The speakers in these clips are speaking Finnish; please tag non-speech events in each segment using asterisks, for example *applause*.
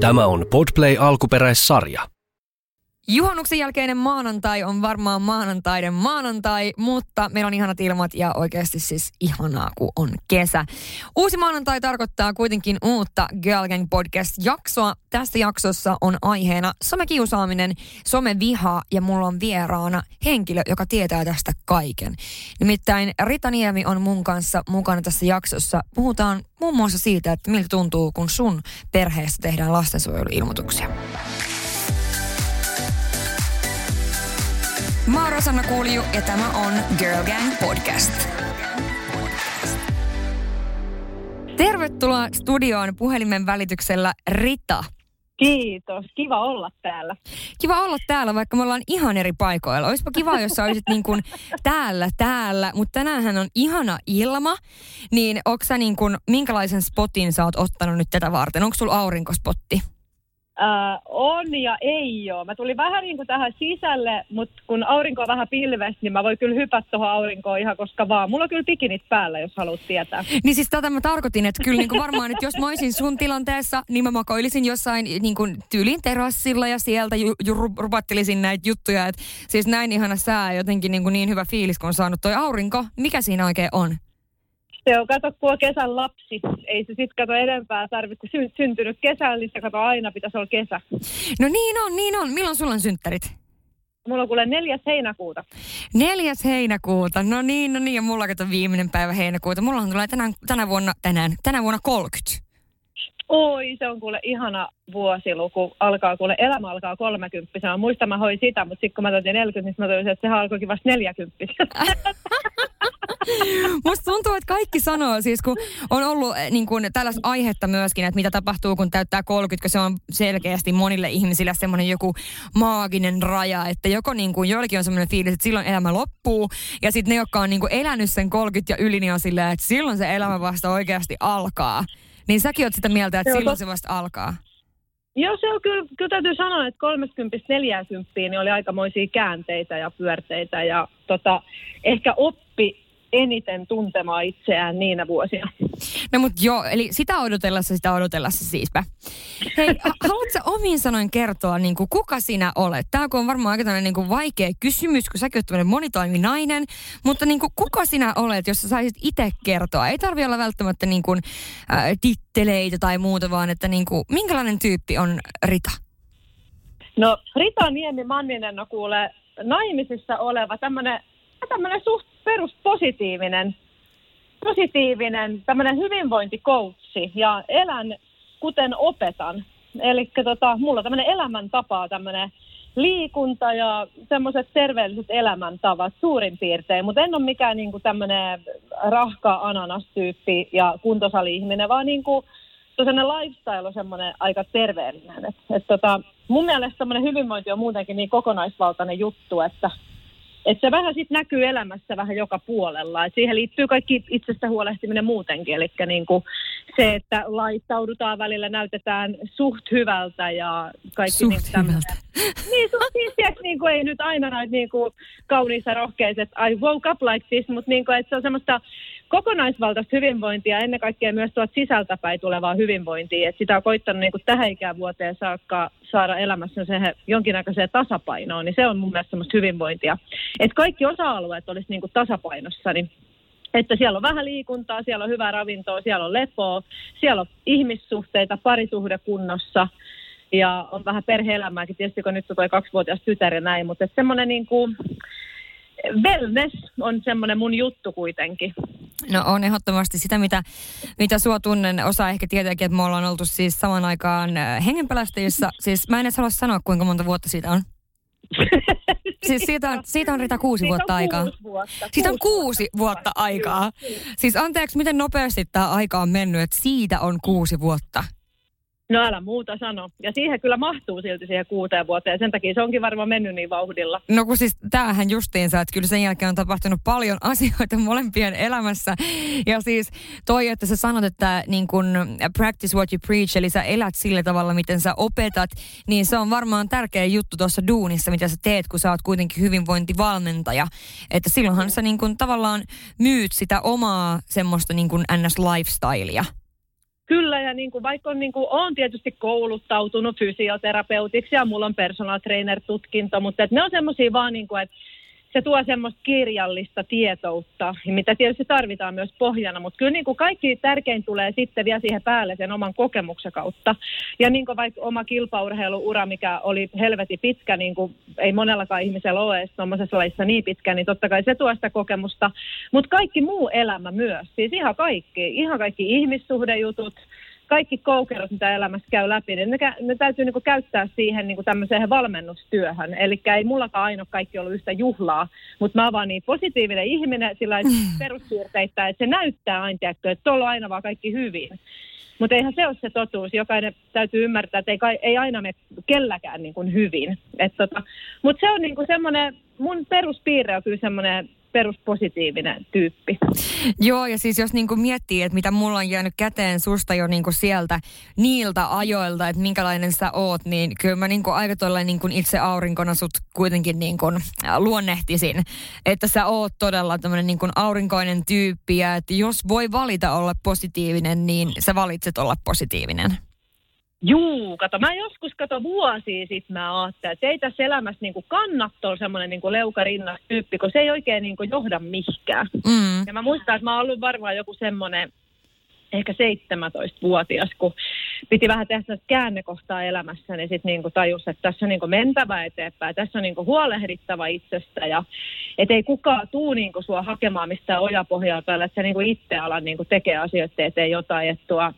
Tämä on Podplay alkuperäissarja. Juhannuksen jälkeinen maanantai on varmaan maanantaiden maanantai, mutta meillä on ihanat ilmat ja oikeasti siis ihanaa, kun on kesä. Uusi maanantai tarkoittaa kuitenkin uutta Girl Gang podcast-jaksoa. Tästä jaksossa on aiheena somekiusaaminen, someviha ja mulla on vieraana henkilö, joka tietää tästä kaiken. Nimittäin Rita Niemi on mun kanssa mukana tässä jaksossa. Puhutaan muun muassa siitä, että miltä tuntuu, kun sun perheessä tehdään lastensuojeluilmoituksia. Mä oon Rosanna Kuuliju ja tämä on Girl Gang Podcast. Tervetuloa studioon puhelimen välityksellä Rita. Kiitos, kiva olla täällä. Kiva olla täällä, vaikka me ollaan ihan eri paikoilla. Olisipa kiva, jos sä olisit niin kuin täällä, täällä, mutta tänäänhän on ihana ilma. Niin onko sä niin kuin, minkälaisen spotin sä oot ottanut nyt tätä varten? Onko sulla aurinkospotti? Äh, on ja ei ole. Mä tulin vähän niin kuin tähän sisälle, mutta kun aurinko on vähän pilves, niin mä voin kyllä hypätä tuohon aurinkoon ihan koska vaan. Mulla on kyllä pikinit päällä, jos haluat tietää. Niin siis tätä mä tarkoitin, että kyllä niin kuin varmaan, että jos mä olisin sun tilanteessa, niin mä makoilisin jossain niin kuin tyylin terassilla ja sieltä ju, ju, rupattelisin näitä juttuja. Että siis näin ihana sää jotenkin niin, kuin niin hyvä fiilis, kun on saanut toi aurinko. Mikä siinä oikein on? Se on, kato, kun on kesän lapsi. Ei se sitten kato edempää tarvitse. Sy- syntynyt kesällä, niin se kato aina pitäisi olla kesä. No niin on, niin on. Milloin sulla on synttärit? Mulla on kuule neljäs heinäkuuta. Neljäs heinäkuuta. No niin, no niin. Ja mulla on viimeinen päivä heinäkuuta. Mulla on kyllä tänään, tänä vuonna, tänään, tänä vuonna 30. Oi, se on kuule ihana vuosiluku. Alkaa kuule, elämä alkaa 30. Mä muistan, mä hoin sitä, mutta sitten kun mä täytin 40, niin mä toisin, että sehän alkoikin vasta 40. *laughs* Musta tuntuu, että kaikki sanoo, siis kun on ollut eh, niin kuin, tällaista aihetta myöskin, että mitä tapahtuu, kun täyttää 30, kun se on selkeästi monille ihmisille semmoinen joku maaginen raja, että joko niin kuin, joillekin on semmoinen fiilis, että silloin elämä loppuu, ja sitten ne, jotka on niin kuin, elänyt sen 30 ja yli, niin on silleen, että silloin se elämä vasta oikeasti alkaa. Niin säkin oot sitä mieltä, että silloin se vasta alkaa. Joo, se on kyllä, kyllä täytyy sanoa, että 30-40 niin oli aikamoisia käänteitä ja pyörteitä ja tota, ehkä oppi eniten tuntemaan itseään niinä vuosina. No mut joo, eli sitä odotellessa, sitä odotellessa siispä. Hei, *laughs* haluatko omiin sanoin kertoa, niin kuin, kuka sinä olet? Tämä on varmaan aika niin kuin vaikea kysymys, kun säkin olet monitoiminainen, mutta niin kuin, kuka sinä olet, jos sä saisit itse kertoa? Ei tarvi olla välttämättä niin kuin, äh, titteleitä tai muuta, vaan että niin kuin, minkälainen tyyppi on Rita? No Rita Niemi Manninen on kuule naimisissa oleva tämmöinen tämmöinen suht peruspositiivinen positiivinen tämmöinen hyvinvointikoutsi ja elän kuten opetan. Eli tota, mulla on tämmöinen elämäntapa, tämmöinen liikunta ja semmoiset terveelliset elämäntavat suurin piirtein, mutta en ole mikään niinku tämmöinen rahka ananastyyppi ja kuntosali-ihminen, vaan niinku sellainen lifestyle on semmoinen aika terveellinen. Et, et tota, mun mielestä semmoinen hyvinvointi on muutenkin niin kokonaisvaltainen juttu, että että se vähän sitten näkyy elämässä vähän joka puolella. Et siihen liittyy kaikki itsestä huolehtiminen muutenkin. Eli niin se, että laittaudutaan välillä, näytetään suht hyvältä ja kaikki suht niin hyvältä. Niin, suht siis, niin kuin, ei nyt aina näitä niin kuin, kauniissa rohkeissa, että I woke up like this, mutta niin kuin, että se on semmoista kokonaisvaltaista hyvinvointia ennen kaikkea myös tuot sisältäpäin tulevaa hyvinvointia. Et sitä on koittanut niin kuin tähän ikävuoteen saakka saada elämässä se jonkinnäköiseen tasapainoon, niin se on mun mielestä semmoista hyvinvointia. Että kaikki osa-alueet olisi niin tasapainossa, niin että siellä on vähän liikuntaa, siellä on hyvää ravintoa, siellä on lepoa, siellä on ihmissuhteita, parisuhde kunnossa ja on vähän perhe-elämääkin, tietysti kun nyt on toi kaksivuotias tytär ja näin, mutta semmoinen niin kuin, wellness on semmoinen mun juttu kuitenkin. No on ehdottomasti sitä, mitä, mitä sua tunnen. Osa ehkä tietääkin, että me ollaan oltu siis saman aikaan äh, hengenpelastajissa. Siis mä en edes halua sanoa, kuinka monta vuotta siitä on. *laughs* Siis siitä on, siitä on Rita kuusi siitä vuotta on aikaa. Vuotta, Siitä on kuusi vuotta aikaa. Siis anteeksi, miten nopeasti tämä aika on mennyt, että siitä on kuusi vuotta. No älä muuta sano. Ja siihen kyllä mahtuu silti siihen kuuteen vuoteen. Sen takia se onkin varmaan mennyt niin vauhdilla. No kun siis tämähän justiinsa, että kyllä sen jälkeen on tapahtunut paljon *laughs* asioita molempien elämässä. Ja siis toi, että sä sanot, että niin kun practice what you preach, eli sä elät sillä tavalla, miten sä opetat, niin se on varmaan tärkeä juttu tuossa duunissa, mitä sä teet, kun sä oot kuitenkin hyvinvointivalmentaja. Että silloinhan sä niin kun tavallaan myyt sitä omaa semmoista niin kun ns-lifestylea. Kyllä, ja niin kuin, vaikka on, niin kuin, on tietysti kouluttautunut fysioterapeutiksi ja mulla on personal trainer-tutkinto, mutta että ne on semmoisia vaan, niin kuin, että se tuo semmoista kirjallista tietoutta, mitä tietysti tarvitaan myös pohjana, mutta kyllä niin kuin kaikki tärkein tulee sitten vielä siihen päälle sen oman kokemuksen kautta. Ja niin kuin vaikka oma kilpaurheiluura, mikä oli helveti pitkä, niin kuin ei monellakaan ihmisellä ole edes tuommoisessa lajissa niin pitkä, niin totta kai se tuo sitä kokemusta. Mutta kaikki muu elämä myös, siis ihan kaikki, ihan kaikki ihmissuhdejutut, kaikki koukerot, mitä elämässä käy läpi, niin ne, ne täytyy niin käyttää siihen niin tämmöiseen valmennustyöhön. Eli ei mullakaan aina kaikki ollut yhtä juhlaa, mutta mä oon vaan niin positiivinen ihminen sillä peruspiirteitä, että se näyttää aina, että tuolla on aina vaan kaikki hyvin. Mutta eihän se ole se totuus. Jokainen täytyy ymmärtää, että ei, ei aina mene kelläkään niin kuin hyvin. tota, Mutta se on niin kuin semmoinen, mun peruspiirre on kyllä semmoinen peruspositiivinen tyyppi. Joo, ja siis jos niinku miettii, että mitä mulla on jäänyt käteen susta jo niinku sieltä niiltä ajoilta, että minkälainen sä oot, niin kyllä mä niinku aika tuolla niinku itse aurinkona sut kuitenkin niinku luonnehtisin, että sä oot todella tämmöinen niinku aurinkoinen tyyppi, ja että jos voi valita olla positiivinen, niin sä valitset olla positiivinen. Juu, kato, mä joskus kato vuosia sitten mä ajattelin, että ei tässä elämässä niinku kannattaa semmoinen niinku leukarinnas tyyppi, kun se ei oikein niinku johda mihinkään. Mm. Ja mä muistan, että mä oon ollut varmaan joku semmoinen ehkä 17-vuotias, kun piti vähän tehdä käännekohtaa elämässä, niin sitten niinku tajus, että tässä on niinku mentävä eteenpäin, tässä on niinku huolehdittava itsestä ja et ei kukaan tuu niinku sua hakemaan mistään ojapohjalta, että sä niinku itse alan niinku tekee asioita eteen jotain, että tuo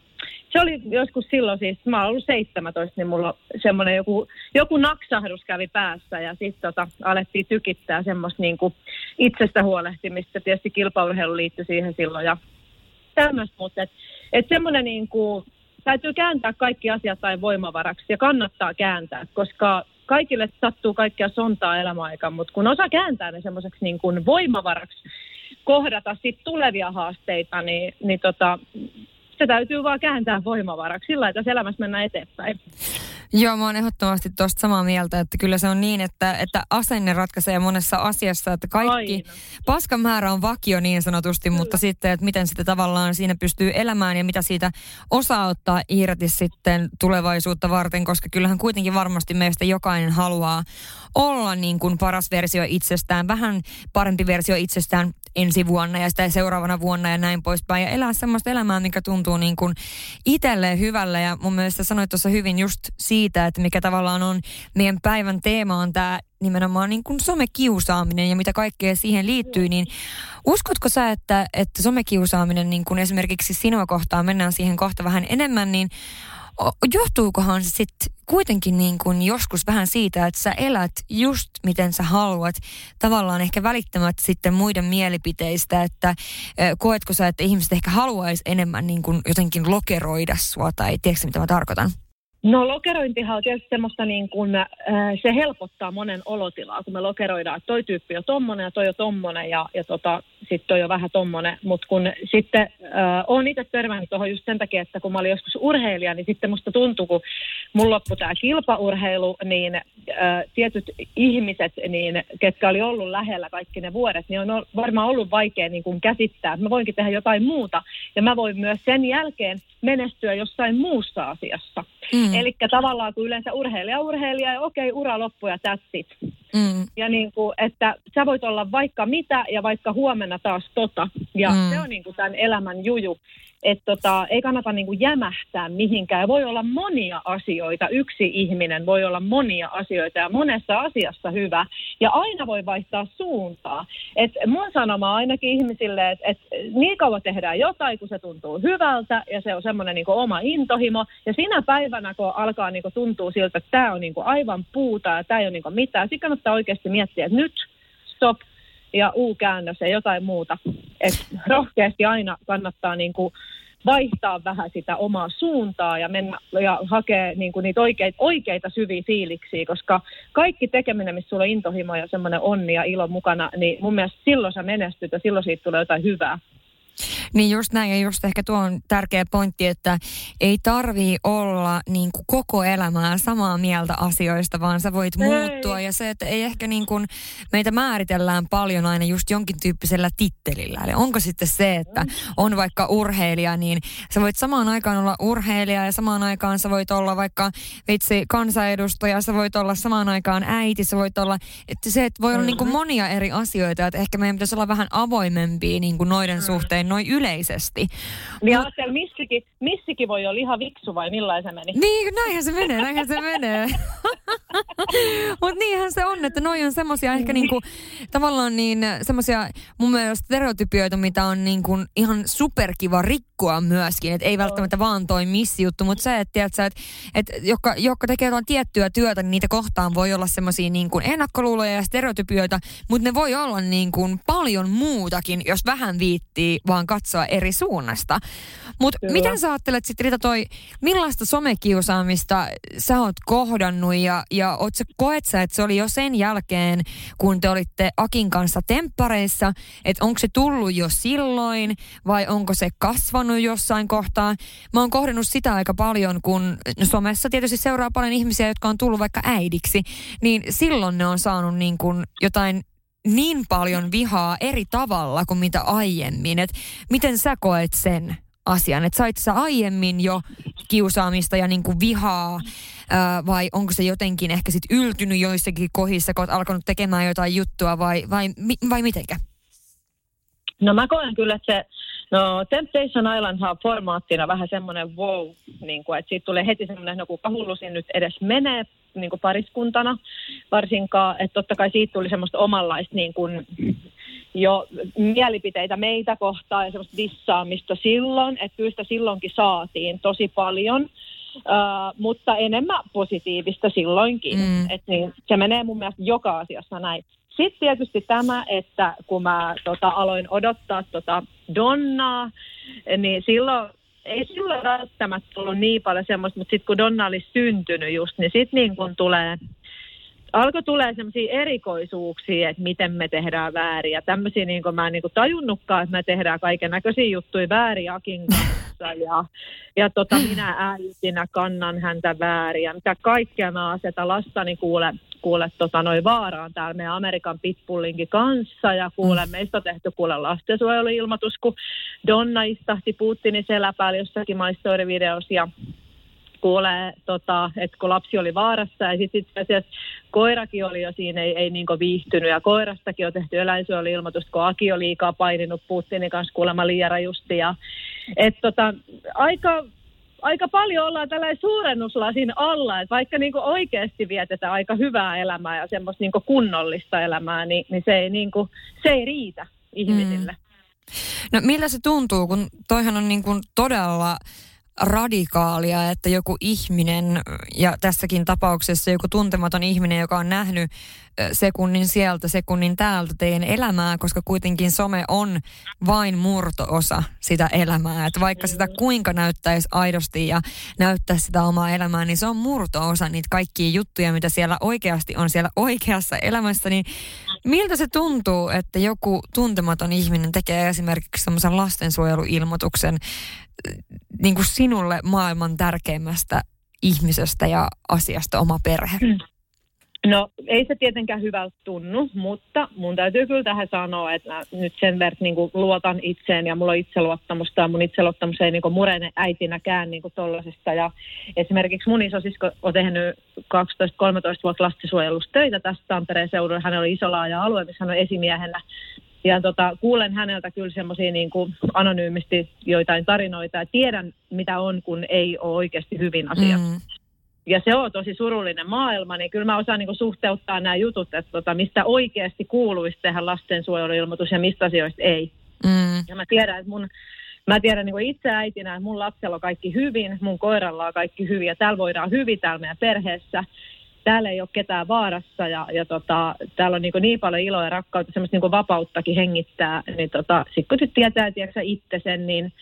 se oli joskus silloin siis, mä olen ollut 17, niin mulla semmoinen joku, joku naksahdus kävi päässä ja sitten tota, alettiin tykittää semmoista niin kuin itsestä huolehtimista. Tietysti kilpaurheilu liittyi siihen silloin ja tämmöistä, mutta et, et semmoinen niin kuin, täytyy kääntää kaikki asiat tai voimavaraksi ja kannattaa kääntää, koska kaikille sattuu kaikkia sontaa elämäaikaan, mutta kun osa kääntää ne semmoiseksi niin kuin voimavaraksi kohdata sit tulevia haasteita, niin, niin tota, se täytyy vaan kääntää voimavaraksi sillä että elämässä mennään eteenpäin. Joo, mä oon ehdottomasti tuosta samaa mieltä, että kyllä se on niin, että, että asenne ratkaisee monessa asiassa, että kaikki Aina. paskan määrä on vakio niin sanotusti, kyllä. mutta sitten, että miten sitä tavallaan siinä pystyy elämään ja mitä siitä osaa ottaa irti sitten tulevaisuutta varten, koska kyllähän kuitenkin varmasti meistä jokainen haluaa olla niin kuin paras versio itsestään, vähän parempi versio itsestään ensi vuonna ja sitä seuraavana vuonna ja näin poispäin. Ja elää semmoista elämää, mikä tuntuu niin kuin itselleen hyvälle. Ja mun mielestä sanoit tuossa hyvin just siitä, että mikä tavallaan on meidän päivän teema on tämä nimenomaan niin kuin somekiusaaminen ja mitä kaikkea siihen liittyy, niin uskotko sä, että, että somekiusaaminen niin kuin esimerkiksi sinua kohtaan, mennään siihen kohta vähän enemmän, niin johtuukohan se sitten kuitenkin niin kuin joskus vähän siitä, että sä elät just miten sä haluat, tavallaan ehkä välittämättä sitten muiden mielipiteistä, että koetko sä, että ihmiset ehkä haluaisi enemmän niin kuin jotenkin lokeroida sua, tai tiedätkö mitä mä tarkoitan? No lokerointihan on tietysti semmoista niin kuin, äh, se helpottaa monen olotilaa, kun me lokeroidaan, että toi tyyppi on tommonen ja toi on tommonen ja, ja tota, sitten toi on vähän tommonen. Mutta kun sitten äh, olen itse törmännyt tuohon just sen takia, että kun mä olin joskus urheilija, niin sitten musta tuntui, kun mun loppui tämä kilpaurheilu, niin äh, tietyt ihmiset, niin, ketkä oli ollut lähellä kaikki ne vuodet, niin on varmaan ollut vaikea niin kuin käsittää. Mä voinkin tehdä jotain muuta ja mä voin myös sen jälkeen menestyä jossain muussa asiassa. Mm. Eli tavallaan kun yleensä urheilija urheilija ja okei, okay, ura loppu ja tässit. Mm. Ja niin kuin, että sä voit olla vaikka mitä ja vaikka huomenna taas tota. Ja mm. se on niin kuin tämän elämän juju että tota, ei kannata niin kuin jämähtää mihinkään. Voi olla monia asioita, yksi ihminen voi olla monia asioita ja monessa asiassa hyvä. Ja aina voi vaihtaa suuntaa. Et mun sanoma ainakin ihmisille, että et niin kauan tehdään jotain, kun se tuntuu hyvältä ja se on semmoinen niin oma intohimo. Ja sinä päivänä, kun alkaa niin kuin tuntuu siltä, että tämä on niin kuin aivan puuta ja tämä ei ole niin kuin mitään, sitten kannattaa oikeasti miettiä, että nyt stop, ja U-käännös ja jotain muuta. Et rohkeasti aina kannattaa niin kuin vaihtaa vähän sitä omaa suuntaa ja mennä ja hakea niin kuin niitä oikeita, oikeita syviä fiiliksiä, koska kaikki tekeminen, missä sulla on intohimo ja semmoinen onni ja ilo mukana, niin mun mielestä silloin sä menestyt ja silloin siitä tulee jotain hyvää. Niin just näin ja just ehkä tuo on tärkeä pointti, että ei tarvii olla niin kuin koko elämää samaa mieltä asioista, vaan sä voit ei. muuttua ja se, että ei ehkä niin kuin, meitä määritellään paljon aina just jonkin tyyppisellä tittelillä. Eli onko sitten se, että on vaikka urheilija, niin sä voit samaan aikaan olla urheilija ja samaan aikaan sä voit olla vaikka vitsi kansanedustaja, sä voit olla samaan aikaan äiti, sä voit olla, että se, että voi olla mm-hmm. niin kuin monia eri asioita, että ehkä meidän pitäisi olla vähän avoimempia niin kuin noiden mm. Suhteen noin yleisesti. Niin Mut, ajattel, missikin, missikin voi olla ihan viksu vai millaisen meni? Niin, näinhän se menee, näinhän se menee. *laughs* Mutta niinhän se on, että noi on semmosia ehkä niinku, tavallaan niin semmosia mun mielestä stereotypioita, mitä on niinku ihan superkiva rikkoa myöskin. Että ei välttämättä vaan toi missijuttu, mutta se, että, tiedätkö, että, että jotka, jotka tekee jotain tiettyä työtä, niin niitä kohtaan voi olla semmosia niinku ennakkoluuloja ja stereotypioita, mutta ne voi olla niinku paljon muutakin, jos vähän viittii vaan katsoa eri suunnasta. Mutta miten sä ajattelet sitten Rita toi, millaista somekiusaamista sä oot kohdannut ja, ja oot sä, koet sä, että se oli jo sen jälkeen, kun te olitte Akin kanssa temppareissa, että onko se tullut jo silloin vai onko se kasvanut jossain kohtaa? Mä oon kohdannut sitä aika paljon, kun somessa tietysti seuraa paljon ihmisiä, jotka on tullut vaikka äidiksi, niin silloin ne on saanut niin kuin jotain niin paljon vihaa eri tavalla kuin mitä aiemmin. Et miten sä koet sen asian? Että sait sä aiemmin jo kiusaamista ja niin kuin vihaa vai onko se jotenkin ehkä sit yltynyt joissakin kohdissa, kun oot alkanut tekemään jotain juttua vai, vai, vai mitenkä? No mä koen kyllä, että se No Temptation Island on formaattina vähän semmoinen wow, niin kuin, että siitä tulee heti semmoinen, no kuka hullusin nyt edes menee niin kuin pariskuntana varsinkaan, että totta kai siitä tuli semmoista omanlaista niin kuin, jo mielipiteitä meitä kohtaan ja semmoista dissaamista silloin, että kyllä sitä silloinkin saatiin tosi paljon. Uh, mutta enemmän positiivista silloinkin. Mm. Et niin, se menee mun mielestä joka asiassa näin. Sitten tietysti tämä, että kun mä tota, aloin odottaa tota Donnaa, niin silloin ei silloin välttämättä ollut niin paljon semmoista, mutta sitten kun Donna oli syntynyt just, niin sitten niin kun tulee, alkoi tulee semmoisia erikoisuuksia, että miten me tehdään väärin. Ja tämmöisiä niin kuin mä en niin kuin tajunnutkaan, että me tehdään kaiken näköisiä juttuja väärin Akin kanssa. Ja, ja tota, minä äitinä kannan häntä väärin. Ja mitä kaikkea mä asetan lastani kuule kuule tota, noin vaaraan täällä meidän Amerikan Pitbullinkin kanssa ja kuule, mm. meistä on tehty kuule lastensuojeluilmoitus, kun Donna istahti Putinin seläpäällä jossakin maistoirivideossa ja kuulee, tota, että kun lapsi oli vaarassa ja sitten itse asiassa koirakin oli jo siinä, ei, ei niin viihtynyt ja koirastakin on tehty eläinsuojeluilmoitus, kun Aki on liikaa paininut Putinin kanssa kuulemma liian rajusti. Ja, et, tota, aika aika paljon ollaan tällainen suurennuslasin alla, että vaikka niin oikeasti vietetään aika hyvää elämää ja semmoista niin kunnollista elämää, niin, niin, se, ei niin kuin, se ei riitä ihmisille. Mm. No miltä se tuntuu, kun toihan on niin kuin todella radikaalia, että joku ihminen, ja tässäkin tapauksessa joku tuntematon ihminen, joka on nähnyt sekunnin sieltä, sekunnin täältä teidän elämää, koska kuitenkin some on vain murtoosa sitä elämää. Että vaikka sitä kuinka näyttäisi aidosti ja näyttäisi sitä omaa elämää, niin se on murtoosa niitä kaikkia juttuja, mitä siellä oikeasti on siellä oikeassa elämässä. Niin miltä se tuntuu, että joku tuntematon ihminen tekee esimerkiksi semmoisen lastensuojeluilmoituksen niin kuin sinulle maailman tärkeimmästä ihmisestä ja asiasta oma perhe? Mm. No ei se tietenkään hyvältä tunnu, mutta mun täytyy kyllä tähän sanoa, että nyt sen verran niin luotan itseen ja mulla on itseluottamusta ja mun itseluottamus ei niin murene äitinäkään niin tollasesta. Ja esimerkiksi mun isosisko on tehnyt 12-13 vuotta lastensuojelusta töitä tässä Tampereen seudulla. Hän oli iso laaja alue, missä hän on esimiehenä. Ja tota, kuulen häneltä kyllä semmoisia niin anonyymisti joitain tarinoita ja tiedän mitä on, kun ei ole oikeasti hyvin asiat. Mm ja se on tosi surullinen maailma, niin kyllä mä osaan niin suhteuttaa nämä jutut, että tota, mistä oikeasti kuuluisi tehdä lastensuojeluilmoitus ja mistä asioista ei. Mm. Ja mä tiedän, että mun, mä tiedän niin itse äitinä, että mun lapsella on kaikki hyvin, mun koiralla on kaikki hyvin ja täällä voidaan hyvin täällä meidän perheessä. Täällä ei ole ketään vaarassa ja, ja tota, täällä on niin, niin paljon iloa ja rakkautta, semmoista niin vapauttakin hengittää. Niin tota, sitten kun tietää tiedätkö, itse sen, niin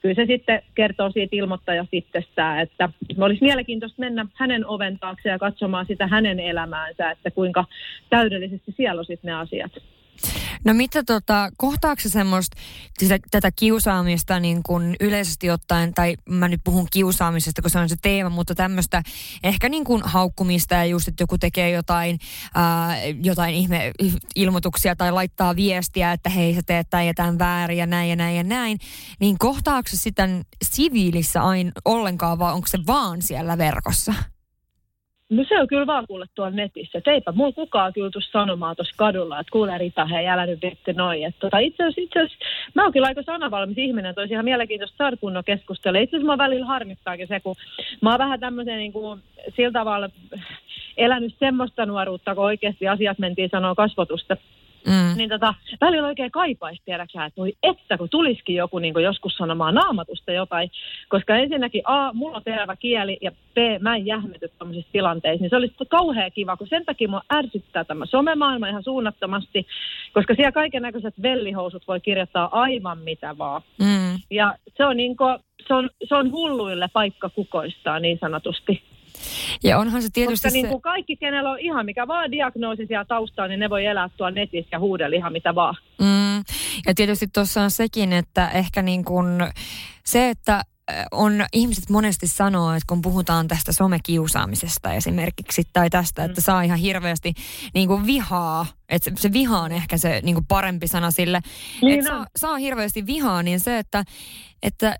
kyllä se sitten kertoo siitä ilmoittajasta itsestään, että olisi mielenkiintoista mennä hänen oven taakse ja katsomaan sitä hänen elämäänsä, että kuinka täydellisesti siellä on sitten ne asiat. No mitä tota, kohtaako semmoista sitä, tätä kiusaamista niin kuin yleisesti ottaen, tai mä nyt puhun kiusaamisesta, kun se on se teema, mutta tämmöistä ehkä niin kuin haukkumista ja just, että joku tekee jotain, ää, jotain ihme ilmoituksia tai laittaa viestiä, että hei sä teet tai jätään väärin ja näin ja näin ja näin, niin kohtaako se sitä siviilissä aina ollenkaan vai onko se vaan siellä verkossa? No se on kyllä vaan kuule tuolla netissä. Et eipä mulla kukaan kyllä tuu sanomaan tuossa kadulla, että kuule Rita, hei, älä nyt vitti noin. tota, itse asiassa, itse asiassa, mä oon kyllä aika sanavalmis ihminen, toisi ihan mielenkiintoista saada kunnon keskustella. Itse asiassa mä välillä harmittaakin se, kun mä oon vähän tämmöisen niin kuin, sillä tavalla elänyt semmoista nuoruutta, kun oikeasti asiat mentiin sanoa kasvotusta Mm. Niin tota, välillä oikein kaipaisi tiedäksä, että voi että kun tulisikin joku niin joskus sanomaan naamatusta jotain, koska ensinnäkin A, mulla on terävä kieli ja B, mä en jähmety tämmöisissä tilanteissa, niin se olisi kauhean kiva, kun sen takia mua ärsyttää tämä somemaailma ihan suunnattomasti, koska siellä kaiken näköiset vellihousut voi kirjoittaa aivan mitä vaan. Mm. Ja se on, niin kuin, se, on, se on hulluille paikka kukoistaa niin sanotusti. Ja onhan se tietysti Koska se... niin kuin kaikki, kenellä on ihan mikä vaan diagnoosi siellä taustaa, niin ne voi elää tuolla netissä ja huudella ihan mitä vaan. Mm. Ja tietysti tuossa on sekin, että ehkä niin kuin se, että on, ihmiset monesti sanoo, että kun puhutaan tästä somekiusaamisesta esimerkiksi tai tästä, että mm. saa ihan hirveästi niin kuin vihaa, että se, se viha on ehkä se niin kuin parempi sana sille, niin että saa, saa hirveästi vihaa, niin se, että, että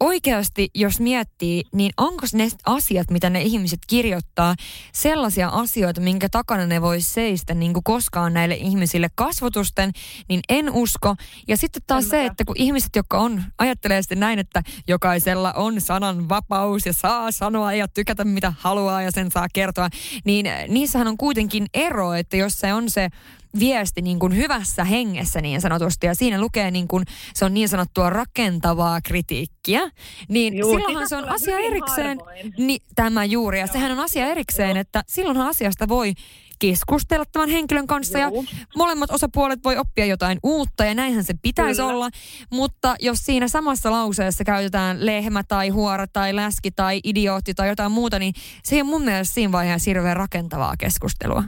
oikeasti, jos miettii, niin onko ne asiat, mitä ne ihmiset kirjoittaa, sellaisia asioita, minkä takana ne voi seistä niin kuin koskaan näille ihmisille kasvotusten, niin en usko. Ja sitten taas en se, että kun ihmiset, jotka on, ajattelee sitten näin, että jokaisella on sanan vapaus ja saa sanoa ja tykätä mitä haluaa ja sen saa kertoa, niin niissähän on kuitenkin ero, että jos se on se viesti niin kuin hyvässä hengessä niin sanotusti, ja siinä lukee niin kuin, se on niin sanottua rakentavaa kritiikkiä, niin Juu, silloinhan se on asia erikseen, niin, tämä juuri, ja Joo. sehän on asia erikseen, Joo. että silloinhan asiasta voi keskustella tämän henkilön kanssa Joo. ja molemmat osapuolet voi oppia jotain uutta ja näinhän se pitäisi Kyllä. olla. Mutta jos siinä samassa lauseessa käytetään lehmä tai huora tai läski tai idiootti tai jotain muuta, niin se ei ole mun mielestä siinä vaiheessa hirveän rakentavaa keskustelua.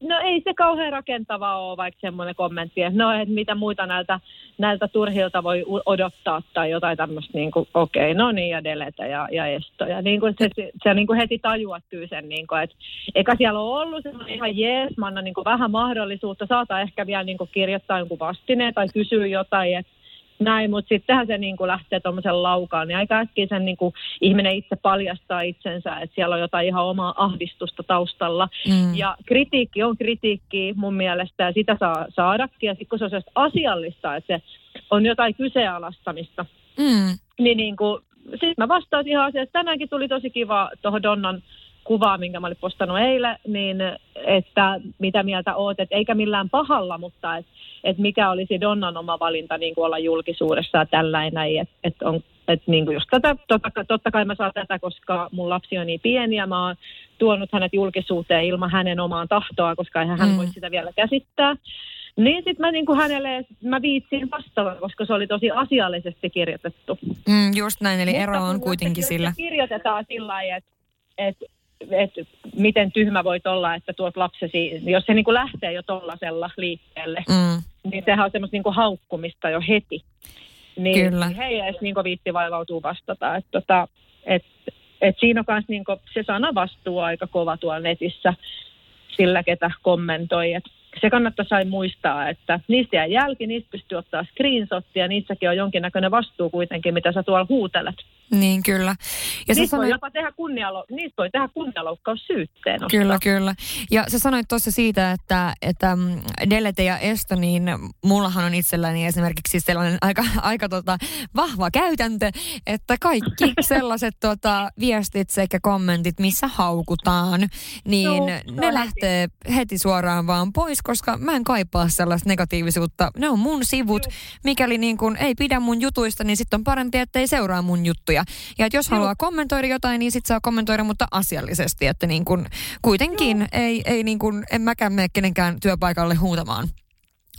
No ei se kauhean rakentava ole, vaikka semmoinen kommentti, että no, että mitä muita näiltä, näiltä turhilta voi odottaa tai jotain tämmöistä, niin okei, okay, no niin, ja delete ja, ja estoja. Niin kuin se, se, se niin kuin heti tajuattyy sen, niin kuin, että eikä siellä ole ollut semmoinen ihan jees, mä annan niin kuin vähän mahdollisuutta, saata ehkä vielä niin kuin kirjoittaa jonkun vastineen tai kysyä jotain, että näin, mutta sittenhän se niin kuin lähtee tuommoisen laukaan, niin aika äkkiä sen niin kuin ihminen itse paljastaa itsensä, että siellä on jotain ihan omaa ahdistusta taustalla. Mm. Ja kritiikki on kritiikki mun mielestä, ja sitä saa saadakin, ja sitten kun se on asiallista, että se on jotain kyseenalaistamista, mm. niin, niin kuin, sitten mä vastaisin ihan asiassa. Tänäänkin tuli tosi kiva tuohon Donnan kuvaa, minkä mä olin postannut eilen, niin että mitä mieltä oot, että eikä millään pahalla, mutta että et mikä olisi Donnan oma valinta niin kuin olla julkisuudessa ja tällainen, että et on et niin kuin just tätä, totta, totta kai mä saan tätä, koska mun lapsi on niin pieni ja mä oon tuonut hänet julkisuuteen ilman hänen omaan tahtoa, koska eihän hän mm. voi sitä vielä käsittää. Niin sitten mä niin kuin hänelle, mä viitsin vastata, koska se oli tosi asiallisesti kirjoitettu. Mm, just näin, eli ero on kuitenkin sillä. kirjoitetaan sillä lailla, että et että miten tyhmä voit olla, että tuot lapsesi, jos se niin kuin lähtee jo tollasella liikkeelle, mm. niin sehän on semmoista niin kuin haukkumista jo heti. Niin, Kyllä. He ei edes niin viitti vaivautuu vastata. Että tota, et, et siinä on myös niin se sana vastuu aika kova tuolla netissä sillä, ketä kommentoi. Et se kannattaisi muistaa, että niistä jää jälki, niistä pystyy ottaa screenshottia, niissäkin on jonkinnäköinen vastuu kuitenkin, mitä sä tuolla huutelet. Niin, kyllä. Ja niistä, sanoit... voi jopa tehdä kunnialo... niistä voi tehdä kunnianloukkaussyytteen. Kyllä, kyllä. Ja sä sanoit tuossa siitä, että, että mm, delete ja esto, niin mullahan on itselläni esimerkiksi sellainen aika, *laughs* aika tota, vahva käytäntö, että kaikki *laughs* sellaiset tota, viestit sekä kommentit, missä haukutaan, niin no, ne lähtee heti. heti suoraan vaan pois, koska mä en kaipaa sellaista negatiivisuutta. Ne on mun sivut. Mikäli niin kun ei pidä mun jutuista, niin sitten on parempi, että ei seuraa mun juttuja. Ja että jos Joo. haluaa kommentoida jotain, niin sitten saa kommentoida, mutta asiallisesti. Että niin kun, kuitenkin Joo. ei, ei niin kun, en mäkään mene kenenkään työpaikalle huutamaan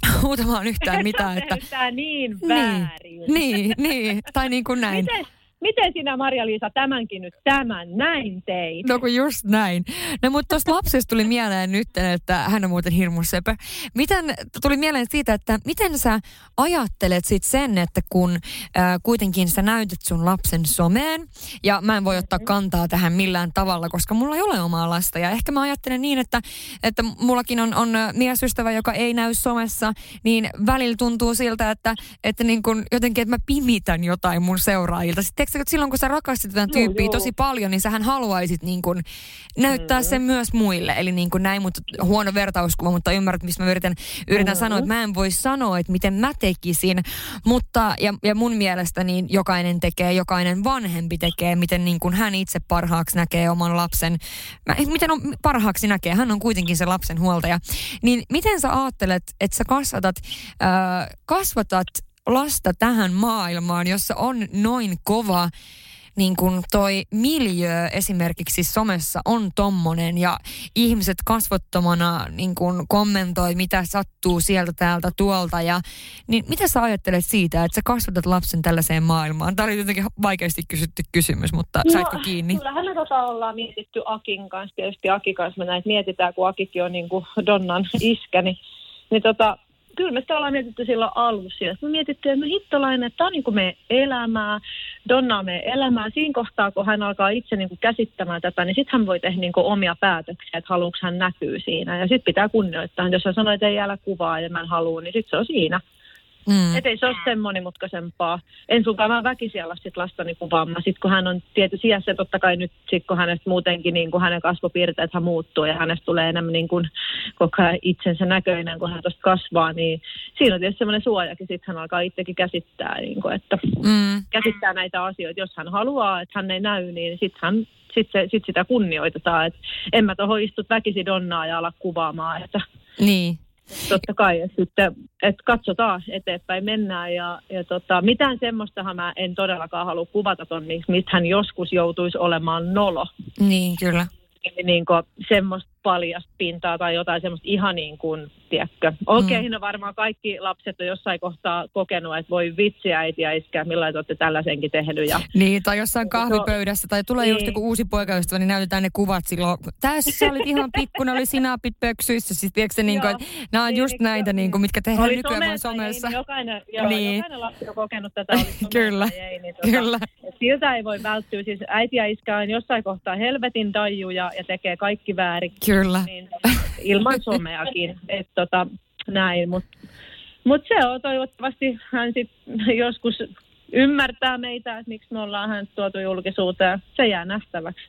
*laughs* huutamaan yhtään mitään. Että... niin väärin. Niin, niin, niin, tai niin kuin näin. Miten, miten sinä Marja-Liisa tämänkin nyt tämän näin teit? No kun just näin. No mutta tuosta lapsesta tuli mieleen nyt, että hän on muuten hirmu sepä. Miten, tuli mieleen siitä, että miten sä ajattelet sit sen, että kun äh, kuitenkin sä näytät sun lapsen someen, ja mä en voi ottaa kantaa tähän millään tavalla, koska mulla ei ole omaa lasta, ja ehkä mä ajattelen niin, että, että mullakin on, on miesystävä, joka ei näy somessa, niin välillä tuntuu siltä, että, että niin kun jotenkin, että mä pimitän jotain mun seuraajilta. Sitten tiedätkö, että silloin kun sä rakastit tätä tyyppiä joo, tosi paljon, niin sähän haluaisit niin kun näyttää mm. sen myös muille. Eli niin kuin näin, mutta huono vertauskuva, mutta ymmärrät, mistä mä yritän, yritän mm. sanoa, että mä en voi sanoa, että miten mä tekisin. Mutta, ja, ja mun mielestä niin jokainen tekee, jokainen vanhempi tekee, miten niin kuin hän itse parhaaksi näkee oman lapsen. Mä, miten on parhaaksi näkee, hän on kuitenkin se lapsen huoltaja. Niin miten sä ajattelet, että sä kasvatat, äh, kasvatat lasta tähän maailmaan, jossa on noin kova niin kuin toi miljö esimerkiksi somessa on tommonen ja ihmiset kasvottomana niin kuin kommentoi, mitä sattuu sieltä täältä tuolta. Ja, niin mitä sä ajattelet siitä, että sä kasvatat lapsen tällaiseen maailmaan? Tämä oli jotenkin vaikeasti kysytty kysymys, mutta no, saitko kiinni? Kyllähän me tota ollaan mietitty Akin kanssa. Tietysti Akin kanssa me näitä mietitään, kun Akikin on niin kuin Donnan iskä, niin, niin tota, kyllä me sitä ollaan mietitty silloin alussa. Ja me mietittiin, että no hittolainen, että tämä on niin kuin meidän elämää, Donna on meidän elämää. Siinä kohtaa, kun hän alkaa itse niin kuin käsittämään tätä, niin sitten hän voi tehdä niin kuin omia päätöksiä, että haluatko hän näkyy siinä. Ja sitten pitää kunnioittaa. Jos hän sanoo, että ei jäällä kuvaa ja mä en halua, niin sitten se on siinä. Mm. Että ei se ole sen monimutkaisempaa. En sunkaan vaan väkisiä olla sit lastani kuvaamaan. Sitten kun hän on tietysti iässä, totta kai nyt sit kun hänestä muutenkin niin kun hänen kasvopiirteet muuttuu ja hänestä tulee enemmän niin kuin koko ajan itsensä näköinen, kun hän tuosta kasvaa, niin siinä on tietysti semmoinen suojakin. Sitten hän alkaa itsekin käsittää, niin kuin, että mm. käsittää näitä asioita. Jos hän haluaa, että hän ei näy, niin sitten hän sit, se, sit sitä kunnioitetaan. Et en mä tuohon istut väkisi donnaa ja ala kuvaamaan. Että niin totta kai, että, sitten, että katsotaan eteenpäin, mennään ja, ja tota, mitään semmoistahan mä en todellakaan halua kuvata ton, mistä hän joskus joutuisi olemaan nolo. Niin, kyllä. Niin kuin semmoista paljasta pintaa tai jotain semmoista ihan niin kuin, tiedätkö. Okei, okay, mm. no varmaan kaikki lapset on jossain kohtaa kokenut, että voi vitsi äiti ja iskä, millä te olette tällaisenkin tehnyt. Ja... Niin, tai jossain kahvipöydässä, tai tulee niin. just joku uusi poikaystävä, niin näytetään ne kuvat silloin. Tässä oli ihan pikkuinen, oli sinapit pöksyissä. Siis tiedätkö niin kuin, nämä on niin, just niin, näitä, niin kuin, mitkä tehdään nykyään vain somessa. Ei, niin jokainen, joo, niin. jokainen lapsi on kokenut tätä. Kyllä, ei, niin, tuota, kyllä. Siltä ei voi välttyä. Siis äiti ja iskä on jossain kohtaa helvetin dajuja ja tekee kaikki väärin. Kyllä. Niin, ilman someakin. *laughs* Että tota, näin, mutta mut se on toivottavasti hän sit joskus ymmärtää meitä, että miksi me ollaan hän tuotu julkisuuteen. Se jää nähtäväksi.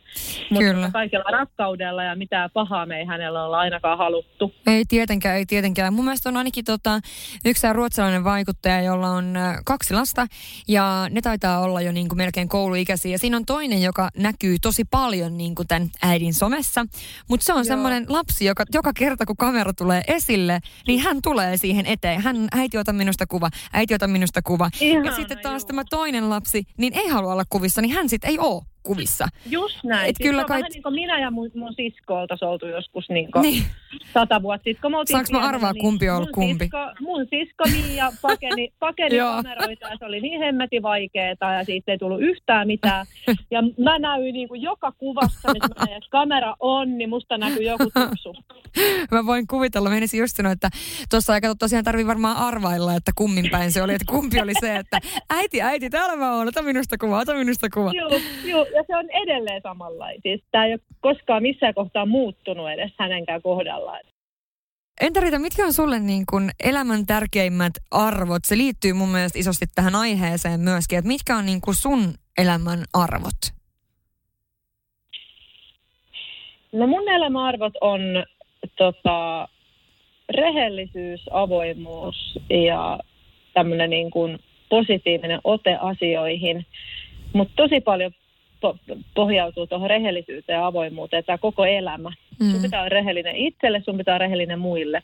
Mutta kaikella rakkaudella ja mitään pahaa me ei hänellä olla ainakaan haluttu. Ei tietenkään, ei tietenkään. Mun mielestä on ainakin tota, yksi ruotsalainen vaikuttaja, jolla on kaksi lasta ja ne taitaa olla jo niin kuin melkein kouluikäisiä. Ja siinä on toinen, joka näkyy tosi paljon niin kuin tämän äidin somessa. Mutta se on Joo. semmoinen lapsi, joka joka kerta kun kamera tulee esille, niin hän tulee siihen eteen. Hän, äiti ota minusta kuva, äiti ota minusta kuva. Ihana, ja sitten taas tämä toinen lapsi, niin ei halua olla kuvissa, niin hän sitten ei ole kuvissa. Just näin. Et siis kyllä kai... vähän niin kuin minä ja mun, mun sisko oltaisiin oltu joskus niin kuin niin. sata vuotta sitten. Kun Saanko mä arvaa, niin kumpi on ollut kumpi? Sisko, mun sisko niin ja pakeni, *laughs* pakeni kameroita ja se oli niin hemmetin vaikeeta ja siitä ei tullut yhtään mitään. *laughs* Ja mä näyin niin kuin joka kuvassa, missä mä näin, kamera on, niin musta näkyy joku tupsu. *laughs* mä voin kuvitella, menisin just sanoa, että tuossa aika tosiaan tarvii varmaan arvailla, että kummin päin se oli, että kumpi oli se, että äiti, äiti, täällä mä oon, ota minusta kuva, ota minusta kuva. Joo, joo, ja se on edelleen samanlainen. Siis tämä ei ole koskaan missään kohtaa muuttunut edes hänenkään kohdallaan. Entä Rita, mitkä on sulle niin kuin elämän tärkeimmät arvot? Se liittyy mun mielestä isosti tähän aiheeseen myöskin, että mitkä on niin kuin sun elämän arvot? No mun elämän arvot on tota, rehellisyys, avoimuus ja tämmöinen niin kuin positiivinen ote asioihin. Mutta tosi paljon pohjautuu tuohon rehellisyyteen ja avoimuuteen, tämä koko elämä. Mm. Sun pitää olla rehellinen itselle, sun pitää olla rehellinen muille.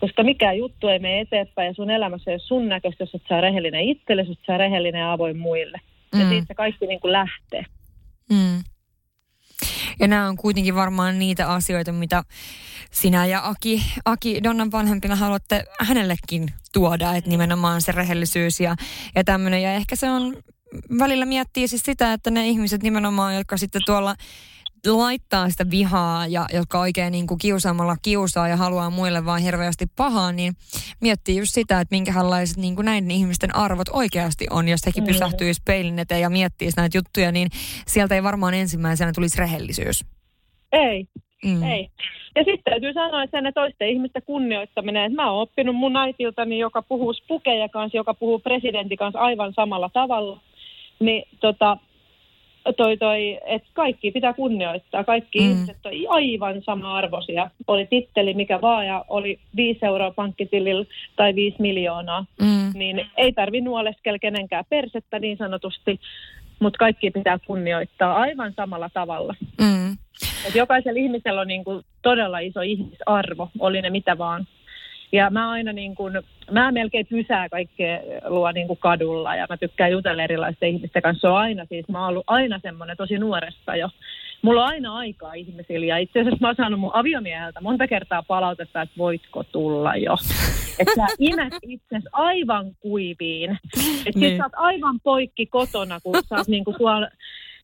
Koska mikään juttu ei mene eteenpäin ja sun elämässä ei ole sun näköistä, jos et saa rehellinen itselle, jos et saa rehellinen ja avoin muille. Mm. Ja siitä kaikki niin kuin lähtee. Mm. Ja nämä on kuitenkin varmaan niitä asioita, mitä sinä ja Aki, Aki Donnan vanhempina haluatte hänellekin tuoda, että nimenomaan se rehellisyys ja, ja tämmöinen. Ja ehkä se on välillä miettii siis sitä, että ne ihmiset nimenomaan, jotka sitten tuolla laittaa sitä vihaa ja jotka oikein niin kuin kiusaamalla kiusaa ja haluaa muille vaan hirveästi pahaa, niin miettii just sitä, että minkälaiset niin kuin näiden ihmisten arvot oikeasti on. Jos hekin mm. pysähtyisi peilin eteen ja miettiisi näitä juttuja, niin sieltä ei varmaan ensimmäisenä tulisi rehellisyys. Ei, mm. ei. Ja sitten täytyy sanoa, että sen toisten ihmisten kunnioittaminen, että mä oon oppinut mun äitiltäni, joka puhuu spukeja kanssa, joka puhuu presidentin kanssa aivan samalla tavalla, niin tota, toi, toi, että kaikki pitää kunnioittaa. Kaikki mm. ihmiset on aivan sama-arvoisia. Oli titteli mikä vaan ja oli 5 euroa pankkitilillä tai 5 miljoonaa. Mm. Niin ei tarvi nuoleskella kenenkään persettä niin sanotusti, mutta kaikki pitää kunnioittaa aivan samalla tavalla. Mm. Et jokaisella ihmisellä on niin kuin todella iso ihmisarvo, oli ne mitä vaan. Ja mä aina niin kuin, mä melkein pysää kaikkea luo niin kuin kadulla ja mä tykkään jutella erilaisten ihmisten kanssa. Se on aina siis, mä oon ollut aina semmoinen tosi nuoresta jo. Mulla on aina aikaa ihmisillä ja itse asiassa mä oon saanut mun aviomieheltä monta kertaa palautetta, että voitko tulla jo. *laughs* Että sä imet itse aivan kuiviin. Että niin. sä oot aivan poikki kotona, kun sä oot niinku tuolla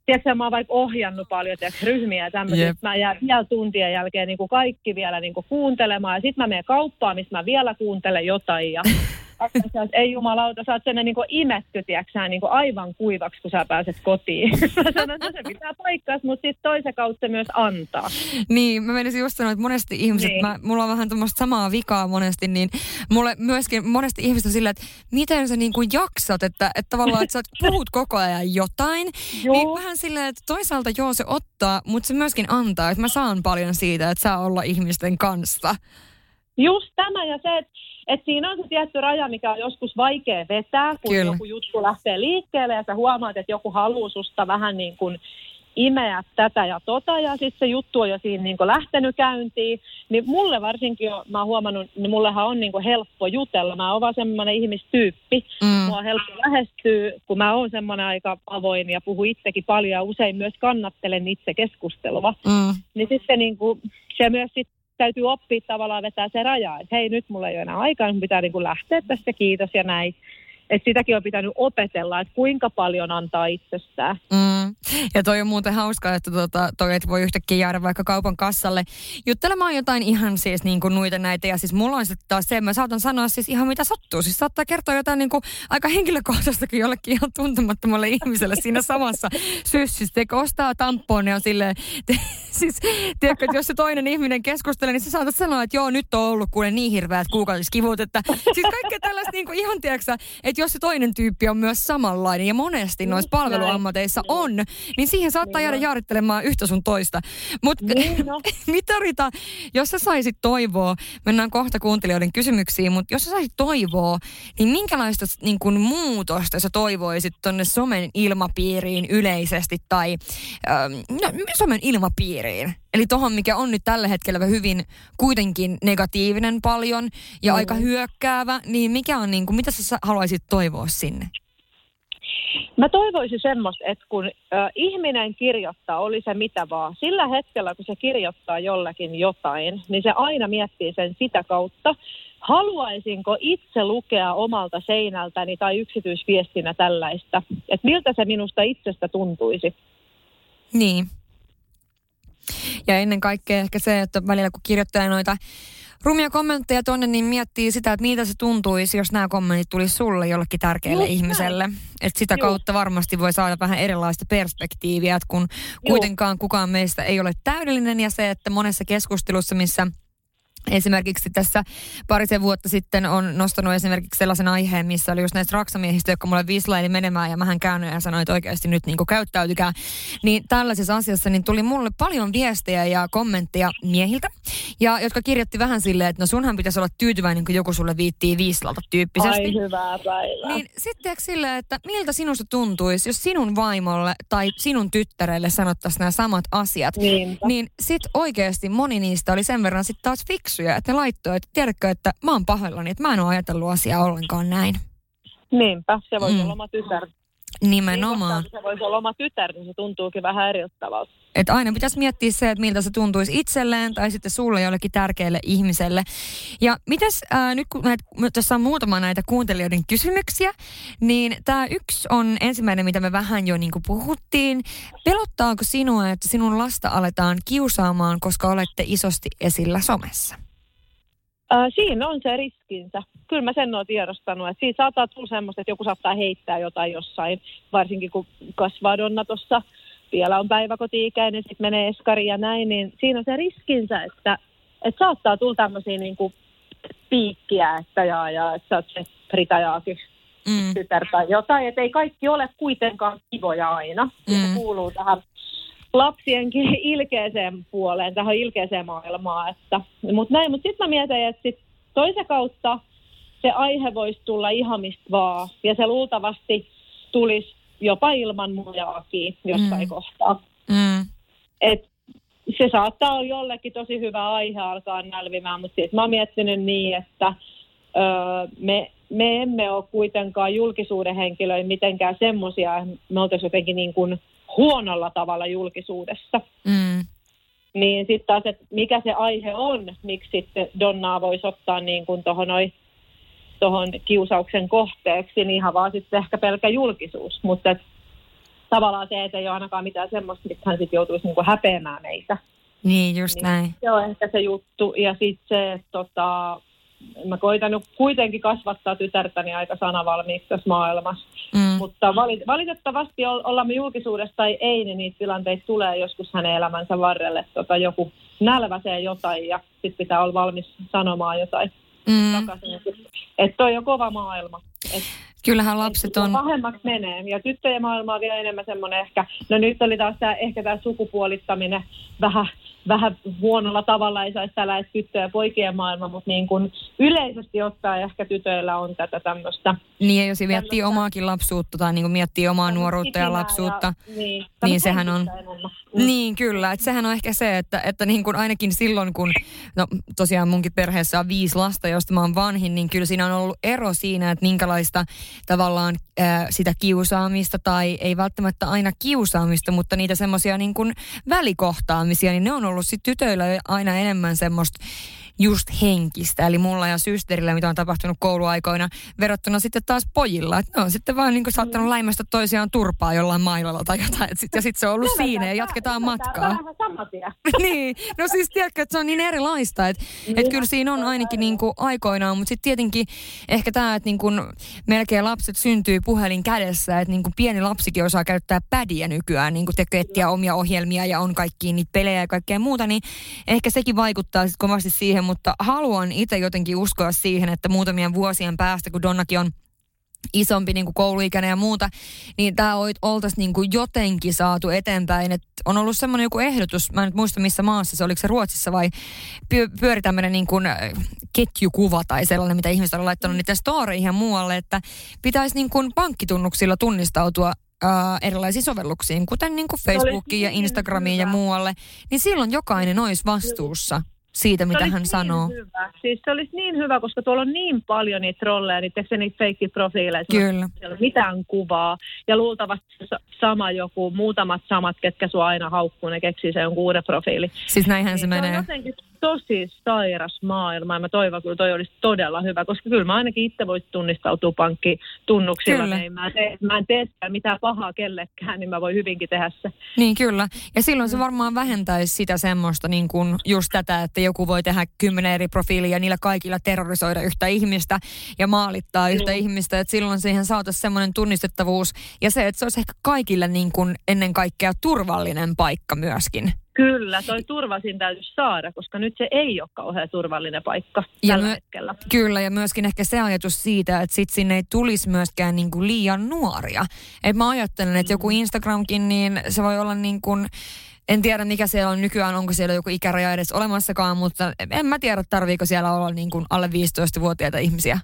tiedätkö, mä oon vaikka ohjannut paljon tiedätkö, ryhmiä ja tämmöisiä. Yep. Mä jään vielä tuntien jälkeen niin kuin kaikki vielä niin kuin kuuntelemaan. Ja sitten mä menen kauppaan, missä mä vielä kuuntelen jotain. Ja *laughs* Sä, ei jumalauta, sä oot sen niin imetty, tiiäksä, niin aivan kuivaksi, kun sä pääset kotiin. *laughs* mä sanon, että no se pitää paikkaa, mutta sitten toisen kautta myös antaa. Niin, mä menisin just sanoa, että monesti ihmiset, niin. mä, mulla on vähän tuommoista samaa vikaa monesti, niin mulle myöskin monesti ihmiset on silleen, että miten sä niin kuin jaksat, että, että tavallaan, että sä *laughs* puhut koko ajan jotain. Joo. Niin vähän silleen, että toisaalta joo se ottaa, mutta se myöskin antaa, että mä saan paljon siitä, että saa olla ihmisten kanssa. Just tämä ja se, että et siinä on se tietty raja, mikä on joskus vaikea vetää, kun Kyllä. joku juttu lähtee liikkeelle ja sä huomaat, että joku haluaa susta vähän niin kuin imeä tätä ja tota, ja sitten se juttu on jo siinä niin lähtenyt käyntiin, niin mulle varsinkin, jo, mä oon huomannut, niin mullehan on niin helppo jutella. Mä oon vaan semmoinen ihmistyyppi. Mm. Mua on helppo lähestyä, kun mä oon semmoinen aika avoin ja puhun itsekin paljon ja usein myös kannattelen itse keskustelua. Mm. Niin sitten niin kuin, se myös sit täytyy oppia tavallaan vetää se raja, että hei nyt mulla ei ole enää aikaa, mun pitää niin kuin lähteä tästä, kiitos ja näin. Että sitäkin on pitänyt opetella, että kuinka paljon antaa itsestään. Mm. Ja toi on muuten hauskaa, että tota, toi et voi yhtäkkiä jäädä vaikka kaupan kassalle juttelemaan jotain ihan siis niin kuin noita näitä. Ja siis mulla on sitten taas se, mä saatan sanoa siis ihan mitä sattuu. Siis saattaa kertoa jotain niin kuin aika henkilökohtaistakin jollekin ihan tuntemattomalle ihmiselle siinä samassa syssyssä. Te ostaa tampoon ja on silleen, te, siis tiedätkö, että jos se toinen ihminen keskustelee, niin sä saatat sanoa, että joo, nyt on ollut kuule niin hirveät kuukautiskivut, että siis kaikkea tällaista niin kuin ihan tiedätkö, että jos se toinen tyyppi on myös samanlainen ja monesti noissa palveluammateissa on, niin siihen saattaa niin jäädä jaarittelemaan yhtä sun toista. Mutta niin no. *laughs* mitä Rita, jos sä saisit toivoa, mennään kohta kuuntelijoiden kysymyksiin, mutta jos sä saisit toivoa, niin minkälaista niin kun, muutosta sä toivoisit tonne somen ilmapiiriin yleisesti tai ähm, no, somen ilmapiiriin? Eli tohon, mikä on nyt tällä hetkellä hyvin kuitenkin negatiivinen paljon ja mm. aika hyökkäävä, niin mikä on niin kuin, mitä sä haluaisit toivoa sinne? Mä toivoisin semmoista, että kun äh, ihminen kirjoittaa, oli se mitä vaan, sillä hetkellä kun se kirjoittaa jollekin jotain, niin se aina miettii sen sitä kautta, haluaisinko itse lukea omalta seinältäni tai yksityisviestinä tällaista, että miltä se minusta itsestä tuntuisi. Niin. Ja ennen kaikkea ehkä se, että välillä kun kirjoittaa noita rumia kommentteja tonne, niin miettii sitä, että miltä se tuntuisi, jos nämä kommentit tulisi sulle jollekin tärkeälle Just ihmiselle. Että sitä Juh. kautta varmasti voi saada vähän erilaista perspektiiviä, että kun Juh. kuitenkaan kukaan meistä ei ole täydellinen ja se, että monessa keskustelussa, missä – Esimerkiksi tässä parisen vuotta sitten on nostanut esimerkiksi sellaisen aiheen, missä oli just näistä raksamiehistä, jotka mulle vislaili menemään ja mähän käännyin ja sanoin, että oikeasti nyt niin käyttäytykää. Niin tällaisessa asiassa niin tuli mulle paljon viestejä ja kommentteja miehiltä, ja jotka kirjoitti vähän silleen, että no sunhan pitäisi olla tyytyväinen, kun joku sulle viittii viislalta tyyppisesti. Ai hyvää päivää. Niin sitten silleen, että miltä sinusta tuntuisi, jos sinun vaimolle tai sinun tyttärelle sanottaisiin nämä samat asiat. Niinpä. Niin sit oikeasti moni niistä oli sen verran sitten taas fiksu fiksuja, että ne laittoi, että tiedätkö, että mä oon pahoillani, että mä en ole ajatellut asiaa ollenkaan näin. Niinpä, se voi mm. olla oma tytär. Nimenomaan. Niin, se voisi olla oma tytär, niin se tuntuukin vähän eri tavalta. Et aina pitäisi miettiä se, että miltä se tuntuisi itselleen tai sitten sulle jollekin tärkeälle ihmiselle. Ja mitäs ää, nyt kun näet, tässä on muutama näitä kuuntelijoiden kysymyksiä, niin tämä yksi on ensimmäinen, mitä me vähän jo niinku puhuttiin. Pelottaako sinua, että sinun lasta aletaan kiusaamaan, koska olette isosti esillä somessa? Ää, siinä on se riskinsä. Kyllä mä sen olen tiedostanut, että siinä saattaa tulla semmoista, että joku saattaa heittää jotain jossain, varsinkin kun kasvaa Donna tuossa vielä on päiväkoti-ikäinen, sitten menee eskari ja näin, niin siinä on se riskinsä, että, että saattaa tulla tämmöisiä niin kuin piikkiä, että ja, ja että sä oot se Britajaakin mm. tytär tai jotain, että ei kaikki ole kuitenkaan kivoja aina. Mm. Se kuuluu tähän lapsienkin ilkeeseen puoleen, tähän ilkeeseen maailmaan. Että, mutta näin, mutta sitten mä mietin, että sit toisen kautta se aihe voisi tulla ihan mistä vaan, ja se luultavasti tulisi jopa ilman mujaakin jossain mm. kohtaa. Mm. Et se saattaa olla jollekin tosi hyvä aihe alkaa nälvimään, mutta siis mä oon miettinyt niin, että öö, me, me emme ole kuitenkaan julkisuuden henkilöitä mitenkään semmoisia, me oltaisiin jotenkin niin kuin huonolla tavalla julkisuudessa. Mm. Niin sitten taas, että mikä se aihe on, miksi sitten Donnaa voisi ottaa niin kuin tuohon noin tuohon kiusauksen kohteeksi, niin ihan vaan sitten ehkä pelkä julkisuus. Mutta tavallaan se, että ei ole ainakaan mitään semmoista, mistä hän sitten joutuisi niinku häpeämään meitä. Niin, just niin näin. Se on ehkä se juttu. Ja sitten se, että tota, mä koitan kuitenkin kasvattaa tytärtäni aika sanavalmiiksi tässä maailmassa. Mm. Mutta valitettavasti ollaan me julkisuudessa tai ei, niin niitä tilanteita tulee joskus hänen elämänsä varrelle. Tota, joku nälväsee jotain ja sitten pitää olla valmis sanomaan jotain mm. takaisin. Että toi on kova maailma. Et, Kyllähän lapset on... Pahemmaksi menee. Ja tyttöjen maailma on vielä enemmän semmoinen ehkä, no nyt oli taas tää, ehkä tämä sukupuolittaminen vähän vähän huonolla tavalla ei saisi tällä tyttöjä ja poikien maailma, mutta niin kuin yleisesti ottaen ehkä tytöillä on tätä tämmöistä. Niin, ja jos miettii omaakin lapsuutta tai niin kuin miettii omaa nuoruutta ja lapsuutta, ja, niin, niin sehän on... Mm. Niin, kyllä. Että sehän on ehkä se, että, että niin kuin ainakin silloin, kun no tosiaan munkin perheessä on viisi lasta, josta mä oon vanhin, niin kyllä siinä on ollut ero siinä, että minkälaista tavallaan äh, sitä kiusaamista tai ei välttämättä aina kiusaamista, mutta niitä semmoisia niin kuin välikohtaamisia, niin ne on ollut sitten tytöillä aina enemmän semmoista just henkistä. Eli mulla ja systerillä, mitä on tapahtunut kouluaikoina, verrattuna sitten taas pojilla. Että ne on sitten vaan niin saattanut mm. läimästä toisiaan turpaa jollain mailalla tai jotain. Et sit, ja sitten se on ollut Kyllä, siinä ja jatketaan matkaa. *laughs* niin, no siis tiedätkö, että se on niin erilaista. Että niin, et kyllä siinä on ainakin niin kuin aikoinaan, mutta sitten tietenkin ehkä tämä, että niin kuin melkein lapset syntyy puhelin kädessä, että niin kuin pieni lapsikin osaa käyttää pädiä nykyään, niin kuin tekee omia ohjelmia ja on kaikki niitä pelejä ja kaikkea muuta, niin ehkä sekin vaikuttaa sitten kovasti siihen, mutta haluan itse jotenkin uskoa siihen, että muutamien vuosien päästä, kun Donnakin on isompi niin kuin kouluikäinen ja muuta, niin tämä oltaisiin niin kuin jotenkin saatu eteenpäin. Et on ollut semmoinen joku ehdotus, mä en nyt muista missä maassa se, oliko se Ruotsissa vai pyöri tämmöinen niin kuin ketjukuva tai sellainen, mitä ihmiset on laittanut niiden storeihin ja muualle, että pitäisi niin kuin pankkitunnuksilla tunnistautua Uh, erilaisiin sovelluksiin, kuten niin kuin Facebookiin ja Instagramiin ja muualle, niin silloin jokainen olisi vastuussa siitä, mitä hän niin sanoo. Hyvä. Siis se olisi niin hyvä, koska tuolla on niin paljon niitä trolleja, niitä, niitä feikkiprofiileja, Kyllä. ei ole mitään kuvaa. Ja luultavasti sama joku, muutamat samat, ketkä sua aina haukkuu, ne keksii sen uuden profiili. Siis näinhän niin se menee. Se on jotenkin tosi sairas maailma ja mä toivon kyllä toi olisi todella hyvä, koska kyllä mä ainakin itse voisin tunnistautua pankkitunnuksilla. Kyllä. Niin mä, tee, mä en tee mitään pahaa kellekään, niin mä voin hyvinkin tehdä se. Niin kyllä. Ja silloin se varmaan vähentäisi sitä semmoista niin kuin just tätä, että joku voi tehdä kymmenen eri profiilia ja niillä kaikilla terrorisoida yhtä ihmistä ja maalittaa yhtä mm. ihmistä. Että silloin siihen saataisiin semmoinen tunnistettavuus ja se, että se olisi ehkä kaikille niin kuin ennen kaikkea turvallinen paikka myöskin. Kyllä, toi turvasin täytyisi saada, koska nyt se ei ole kauhean turvallinen paikka ja tällä my- hetkellä. Kyllä, ja myöskin ehkä se ajatus siitä, että sit sinne ei tulisi myöskään niin kuin liian nuoria. Et mä ajattelen, että joku mm. Instagramkin, niin se voi olla niin kuin, en tiedä mikä siellä on nykyään, onko siellä joku ikäraja edes olemassakaan, mutta en mä tiedä, tarviiko siellä olla niin kuin alle 15-vuotiaita ihmisiä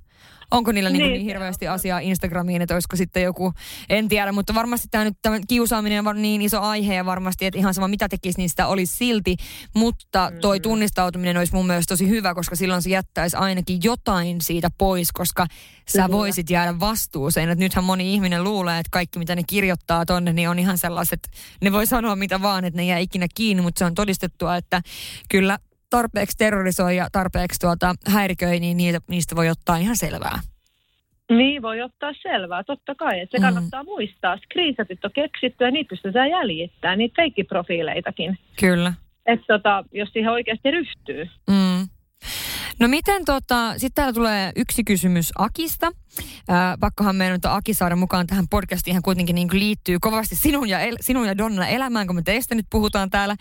Onko niillä niin, niin, niin hirveästi asiaa Instagramiin, että olisiko sitten joku, en tiedä, mutta varmasti tämä nyt tämä kiusaaminen on niin iso aihe ja varmasti, että ihan sama mitä tekisi, niin sitä olisi silti. Mutta toi mm-hmm. tunnistautuminen olisi mun mielestä tosi hyvä, koska silloin se jättäisi ainakin jotain siitä pois, koska sä Kyllä. voisit jäädä vastuuseen. Että nythän moni ihminen luulee, että kaikki mitä ne kirjoittaa tonne, niin on ihan sellaiset, ne voi sanoa mitä vaan, että ne jää ikinä kiinni, mutta se on todistettua, että kyllä tarpeeksi terrorisoi ja tarpeeksi tuota häiriköi, niin niitä, niistä voi ottaa ihan selvää. Niin, voi ottaa selvää, totta kai. Että se mm. kannattaa muistaa. Screenshot on keksitty ja niitä pystytään jäljittämään, niitä feikkiprofiileitakin. Kyllä. Että tota, jos siihen oikeasti ryhtyy. Mm. No miten tota, sitten täällä tulee yksi kysymys Akista. Ää, pakkohan meidän nyt Aki saada mukaan tähän podcastiin, hän kuitenkin niin liittyy kovasti sinun ja, el, sinun ja Donna elämään, kun me teistä nyt puhutaan täällä.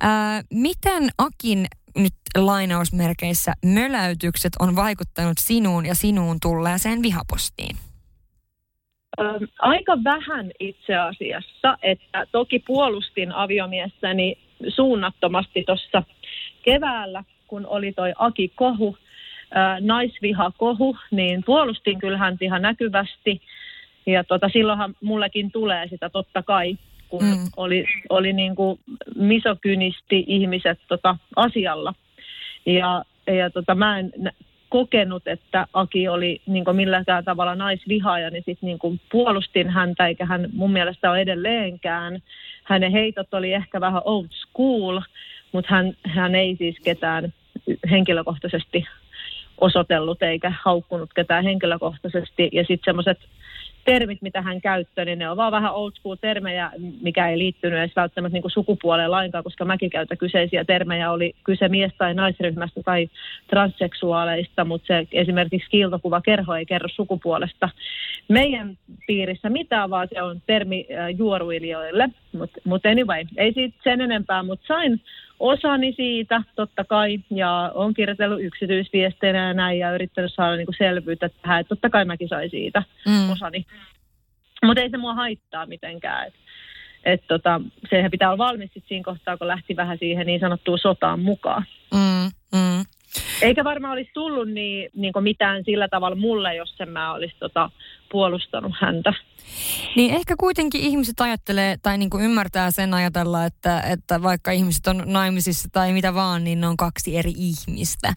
Ää, miten Akin nyt lainausmerkeissä möläytykset on vaikuttanut sinuun ja sinuun tulleeseen vihapostiin? aika vähän itse asiassa, että toki puolustin aviomiestäni suunnattomasti tuossa keväällä, kun oli toi Aki Kohu, naisviha Kohu, niin puolustin kyllähän ihan näkyvästi. Ja tota, silloinhan mullekin tulee sitä totta kai kun mm. oli, oli niin kuin misokynisti ihmiset tota asialla. Ja, ja tota, mä en kokenut, että Aki oli niin milläkään tavalla naisvihaaja, niin sitten niin puolustin häntä, eikä hän mun mielestä ole edelleenkään. Hänen heitot oli ehkä vähän old school, mutta hän, hän ei siis ketään henkilökohtaisesti osoitellut eikä haukkunut ketään henkilökohtaisesti. Ja sitten semmoiset termit, mitä hän käyttää, niin ne on vaan vähän old school termejä, mikä ei liittynyt edes välttämättä niin kuin sukupuoleen lainkaan, koska mäkin käytän kyseisiä termejä, oli kyse mies- tai naisryhmästä tai transseksuaaleista, mutta se esimerkiksi kiiltokuva kerho ei kerro sukupuolesta. Meidän piirissä mitään, vaan se on termi äh, juoruilijoille, mutta mut anyway, ei siitä sen enempää, mutta sain osani siitä, totta kai, ja on kirjoitellut yksityisviesteinä ja näin, ja yrittänyt saada niin kuin selvyyttä tähän, että totta kai mäkin sain siitä mm. osani. Mutta ei se mua haittaa mitenkään. Et, et tota, sehän pitää olla valmis siinä kohtaa, kun lähti vähän siihen niin sanottuun sotaan mukaan. Mm, mm. Eikä varmaan olisi tullut niin, niin mitään sillä tavalla mulle, jos en mä olisi tota, puolustanut häntä. Niin ehkä kuitenkin ihmiset ajattelee tai niin kuin ymmärtää sen ajatella, että, että vaikka ihmiset on naimisissa tai mitä vaan, niin ne on kaksi eri ihmistä.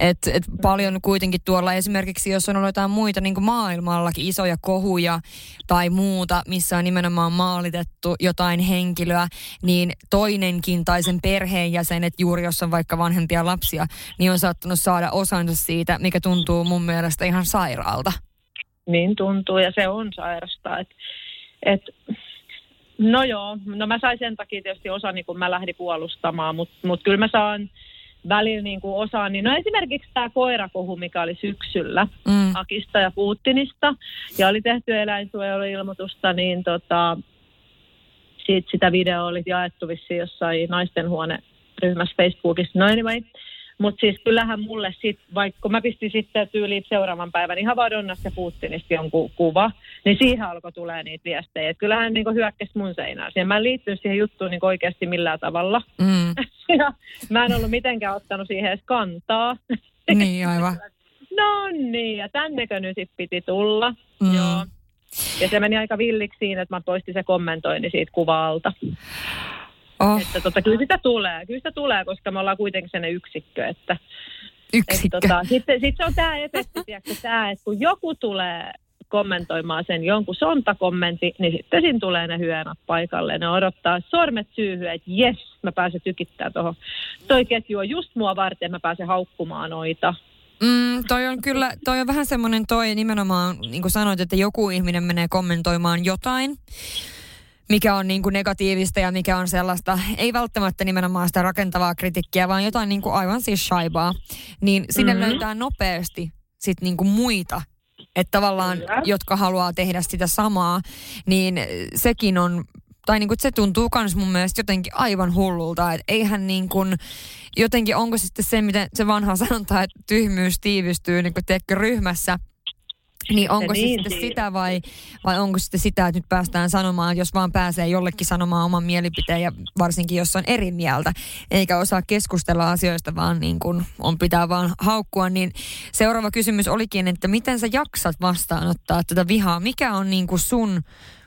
Et, et paljon kuitenkin tuolla esimerkiksi, jos on ollut jotain muita niin kuin maailmallakin isoja kohuja tai muuta, missä on nimenomaan maalitettu jotain henkilöä, niin toinenkin tai sen perheenjäsenet, juuri jos on vaikka vanhempia lapsia, niin on saattanut saada osansa siitä, mikä tuntuu mun mielestä ihan sairaalta. Niin tuntuu ja se on sairasta. Et, et, no joo, no mä sain sen takia tietysti osani, niin kun mä lähdin puolustamaan, mutta mut kyllä mä saan välillä niin kuin osaan. Niin no esimerkiksi tämä koirakohu, mikä oli syksyllä mm. Akista ja Putinista ja oli tehty eläinsuojeluilmoitusta, niin tota, siitä sitä videoa oli jaettu vissiin jossain naisten huone ryhmässä Facebookissa. No anyway, mutta siis kyllähän mulle sit, vaikka mä pistin sitten tyyliin seuraavan päivän ihan Vadonnasta ja Putinista jonkun kuva, niin siihen alkoi tulee niitä viestejä. Et kyllähän niin hyökkäsi mun seinään. Ja mä en liittynyt siihen juttuun niin oikeasti millään tavalla. Mm. *laughs* ja mä en ollut mitenkään ottanut siihen edes kantaa. Niin, aivan. *laughs* no niin, ja tännekö nyt sit piti tulla. Mm. Joo. Ja se meni aika villiksi siinä, että mä poistin se kommentointi siitä kuvalta. Oh. Että tota, kyllä sitä tulee, kyllä sitä tulee, koska me ollaan kuitenkin sen yksikkö. Että, yksikkö. Että, tota, sitten, sitten se on tämä efekti, tämä, että kun joku tulee kommentoimaan sen jonkun sontakommentti, niin sitten siinä tulee ne hyönät paikalle. Ne odottaa sormet syyhyä, että jes, mä pääsen tykittämään tuohon. Toi ketju on just mua varten, mä pääsen haukkumaan noita. Mm, toi on kyllä, toi on vähän semmoinen toi nimenomaan, niin kuin sanoit, että joku ihminen menee kommentoimaan jotain mikä on niin kuin negatiivista ja mikä on sellaista, ei välttämättä nimenomaan sitä rakentavaa kritiikkiä, vaan jotain niin kuin aivan siis shaibaa, niin sinne mm-hmm. löytää nopeasti sit niin kuin muita, että tavallaan, Kyllä. jotka haluaa tehdä sitä samaa, niin sekin on tai niin kuin, se tuntuu myös mun mielestä jotenkin aivan hullulta, että eihän niin kuin, jotenkin onko sitten se, miten se vanha sanonta, että tyhmyys tiivistyy niin kuin, ryhmässä, Niin onko Se se niin sitten siirtyy. sitä vai, vai onko sitten sitä, että nyt päästään sanomaan, että jos vaan pääsee jollekin sanomaan oman mielipiteen ja varsinkin jos on eri mieltä, eikä osaa keskustella asioista, vaan niin kuin on pitää vaan haukkua, niin seuraava kysymys olikin, että miten sä jaksat vastaanottaa tätä vihaa? Mikä on niin kuin sun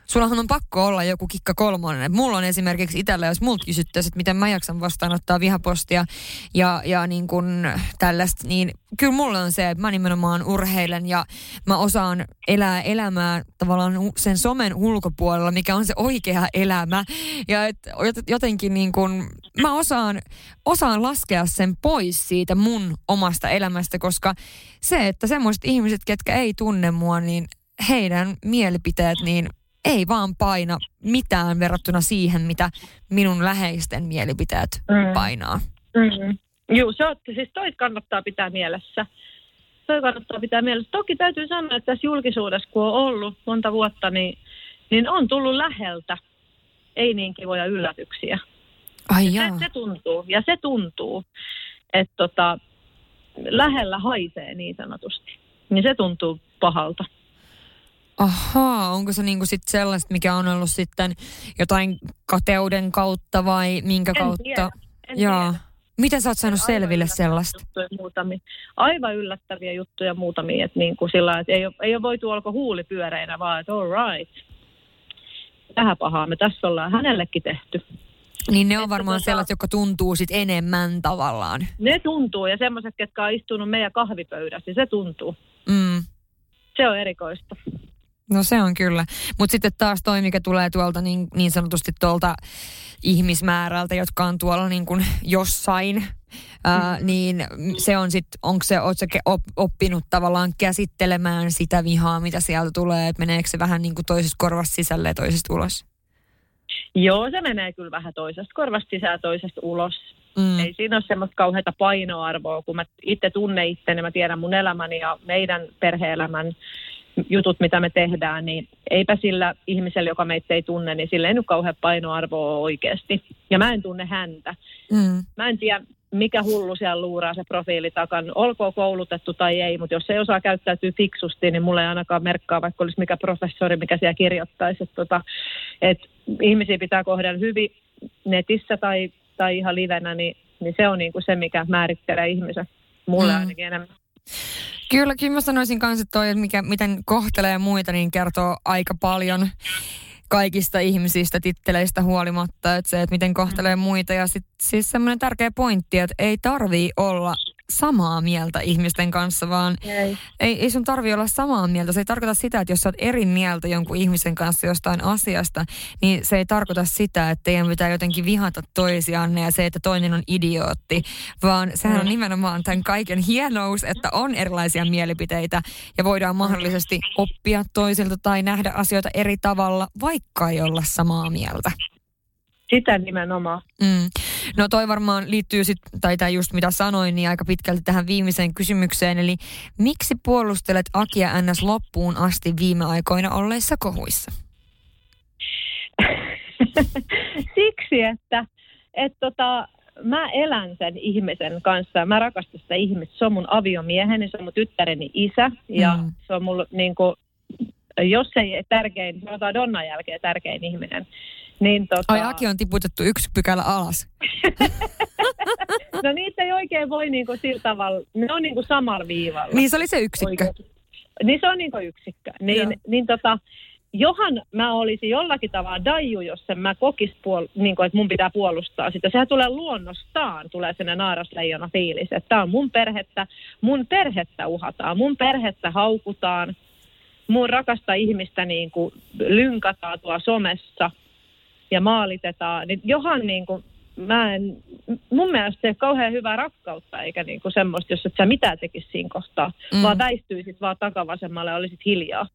Sullahan on pakko olla joku kikka kolmonen. Mulla on esimerkiksi itsellä, jos multa kysyttäisiin, että miten mä jaksan vastaanottaa vihapostia ja, ja niin kuin tällaista, niin kyllä mulla on se, että mä nimenomaan urheilen ja mä osaan elää elämää tavallaan sen somen ulkopuolella, mikä on se oikea elämä. Ja et jot- jotenkin niin kuin, mä osaan, osaan laskea sen pois siitä mun omasta elämästä, koska se, että semmoiset ihmiset, ketkä ei tunne mua, niin heidän mielipiteet, niin ei vaan paina mitään verrattuna siihen, mitä minun läheisten mielipiteet Mm. painaa. Mm. Joo, se on, siis toi kannattaa pitää mielessä. Toi kannattaa pitää mielessä. Toki täytyy sanoa, että tässä julkisuudessa, kun on ollut monta vuotta, niin, niin on tullut läheltä ei niin kivoja yllätyksiä. Ai Se, jaa. se tuntuu, ja se tuntuu, että tota, lähellä haisee niin sanotusti. Niin se tuntuu pahalta. Ahaa, onko se niinku sit sellaista, mikä on ollut sitten jotain kateuden kautta vai minkä En kautta? tiedä, en Jaa. tiedä. Miten sä oot saanut Aivan selville sellaista? Muutamia. Aivan yllättäviä juttuja muutamia, että niin kuin sillä, että ei ole, ei ole voitu olko huuli pyöreinä, vaan että all right. Tähän pahaa me tässä ollaan hänellekin tehty. Niin ne on Että varmaan tota- sellaiset, jotka tuntuu sit enemmän tavallaan. Ne tuntuu, ja semmoiset, ketkä on istunut meidän kahvipöydässä, niin se tuntuu. Mm. Se on erikoista. No se on kyllä. Mutta sitten taas toi, mikä tulee tuolta niin, niin sanotusti tuolta ihmismäärältä, jotka on tuolla niin kuin jossain, ää, niin se on sitten, onko se, op, oppinut tavallaan käsittelemään sitä vihaa, mitä sieltä tulee, että meneekö se vähän niin kuin toisesta korvasta sisälle ja toisesta ulos? Joo, se menee kyllä vähän toisesta korvasta sisään toisesta ulos. Mm. Ei siinä ole semmoista kauheata painoarvoa, kun mä itse tunne itteni, mä tiedän mun elämäni ja meidän perheelämän jutut, mitä me tehdään, niin eipä sillä ihmisellä, joka meitä ei tunne, niin sillä ei nyt kauhean painoarvoa oikeasti. Ja mä en tunne häntä. Mm. Mä en tiedä, mikä hullu siellä luuraa se profiili takan. Olkoon koulutettu tai ei, mutta jos ei osaa käyttäytyä fiksusti, niin mulle ei ainakaan merkkaa, vaikka olisi mikä professori, mikä siellä kirjoittaisi. Että tota, et ihmisiä pitää kohdella hyvin netissä tai, tai ihan livenä, niin, niin se on niinku se, mikä määrittelee ihmisen. Mulle Mm. ainakin enemmän. Kyllä, kyllä mä sanoisin kanssa, että toi, mikä, miten kohtelee muita, niin kertoo aika paljon kaikista ihmisistä titteleistä huolimatta, että se, että miten kohtelee muita. Ja sitten siis semmoinen tärkeä pointti, että ei tarvii olla samaa mieltä ihmisten kanssa, vaan Ei. ei, ei sun tarvi olla samaa mieltä. Se ei tarkoita sitä, että jos sä oot eri mieltä jonkun ihmisen kanssa jostain asiasta, niin se ei tarkoita sitä, että teidän pitää jotenkin vihata toisianne ja se, että toinen on idiootti, vaan sehän on nimenomaan tämän kaiken hienous, että on erilaisia mielipiteitä ja voidaan mahdollisesti oppia toisilta tai nähdä asioita eri tavalla, vaikka ei olla samaa mieltä. Sitä nimenomaan. Mm. No toi varmaan liittyy sit, tai tämä just mitä sanoin, niin aika pitkälti tähän viimeiseen kysymykseen. Eli miksi puolustelet Akia NS loppuun asti viime aikoina olleissa kohuissa? *laughs* Siksi, että et tota, mä elän sen ihmisen kanssa. Mä rakastan sitä ihmistä. Se on mun aviomieheni, se on mun tyttäreni isä. Ja Mm. se on mulla niin kuin, jos ei tärkein, sanotaan Donnan jälkeen tärkein ihminen. Niin tota, Ai Aki on tiputettu yksi pykälä alas. *laughs* no niitä ei oikein voi niin kuin sillä tavalla, ne on niin kuin samalla viivalla. Niin se oli se yksikkö. Oikein. Niin se on niin kuin yksikkö. Joo. Niin, niin tota, johan mä olisin jollakin tavalla daiju, jos sen mä kokis, puol- niin kuin, että mun pitää puolustaa sitä. Sehän tulee luonnostaan, tulee sinne naarasleijona fiilis, että tämä on mun perhettä, mun perhettä uhataan, mun perhettä haukutaan, mun rakasta ihmistä niin kuin lynkataan tuolla somessa ja maalitetaan. Niin johan niin kuin, mä en, mun mielestä se kauhean hyvää rakkautta, eikä niin kuin semmoista, jos et sä mitään tekisi siinä kohtaa, Mm. vaan väistyisit vaan takavasemmalle ja olisit hiljaa.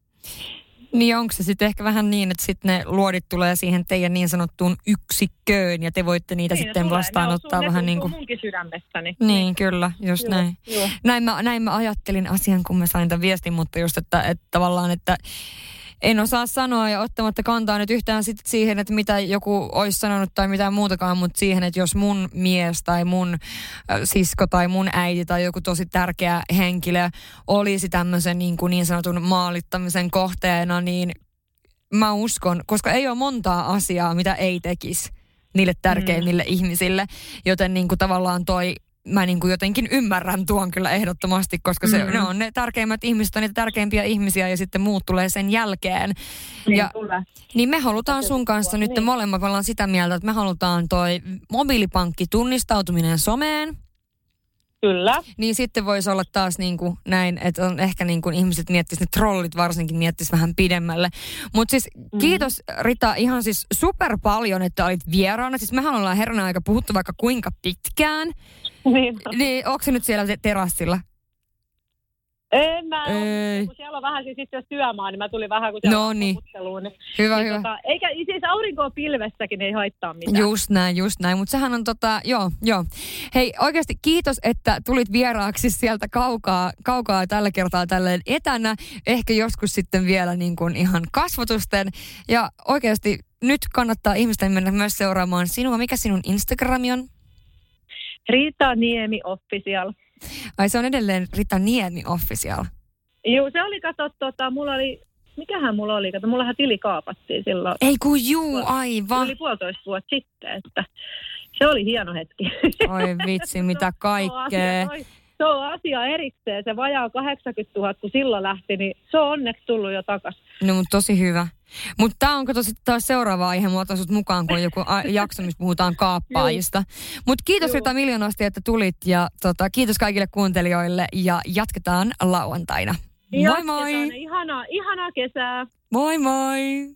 Niin onko se sitten ehkä vähän niin, että sitten ne luodit tulee siihen teidän niin sanottuun yksikköön ja te voitte niitä Niin, sitten tulee, vastaanottaa ne vähän ne niin kuin... munkin sydämestäni. Niin, kyllä, just Joo, näin. joo. Näin mä, näin mä ajattelin asian, kun mä sain tämän viestin, mutta just, että, että tavallaan, että en osaa sanoa ja ottamatta kantaa nyt yhtään sit siihen, että mitä joku olisi sanonut tai mitään muutakaan, mutta siihen, että jos mun mies tai mun äh, sisko tai mun äiti tai joku tosi tärkeä henkilö olisi tämmöisen niin, kuin niin sanotun maalittamisen kohteena, niin mä uskon, koska ei ole montaa asiaa, mitä ei tekisi niille tärkeimmille mm. ihmisille, joten niin kuin tavallaan toi mä niin kuin jotenkin ymmärrän tuon kyllä ehdottomasti, koska se, mm. ne on ne tärkeimmät ihmiset, on niitä tärkeimpiä ihmisiä ja sitten muut tulee sen jälkeen. Niin, ja, niin me halutaan sun kanssa nyt niin. molemmat ollaan sitä mieltä, että me halutaan toi mobiilipankki tunnistautuminen someen. Kyllä. Niin sitten voisi olla taas niin kuin näin, että on ehkä niin kuin ihmiset miettis, ne trollit varsinkin miettis vähän pidemmälle. Mutta siis mm. kiitos Rita ihan siis super paljon, että olit vieraana. Siis mehän ollaan herran aika puhuttu vaikka kuinka pitkään. Niin, niin onko se nyt siellä terassilla? En mä Ei. kun siellä on vähän siis itse työmaa, niin mä tulin vähän kun siellä no niin. niin, hyvä, niin hyvä. Tota, eikä siis aurinkoa pilvessäkin ei haittaa mitään. Just näin, just näin. Mutta sehän on tota, joo, joo. Hei oikeasti kiitos, että tulit vieraaksi sieltä kaukaa, kaukaa tällä kertaa tälleen etänä. Ehkä joskus sitten vielä niin kuin ihan kasvotusten. Ja oikeasti nyt kannattaa ihmisten mennä myös seuraamaan sinua. Mikä sinun Instagrami on? Riita Niemi Official. Ai se on edelleen Rita Niemi Official. Joo, se oli, kato, tota, mulla oli, mikähän mulla oli, kato, mullahan tili kaapattiin silloin. Ei kun juu, aivan. Oli puolitoista vuotta sitten, että se oli hieno hetki. Oi vitsi, *laughs* mitä kaikkea. Se on asia erikseen, se vajaa 80 000, kun silloin lähti, niin se on onneksi tullut jo takaisin. No, mutta tosi hyvä. Mutta tämä on tosi taas seuraava aihe, mä otan mukaan, kun on joku a- *laughs* jakso, missä puhutaan kaappaajista. Mutta kiitos Rita miljoonasti, että tulit ja tota, kiitos kaikille kuuntelijoille ja jatketaan lauantaina. Moi moi! Ihanaa, ihanaa kesää! Moi moi!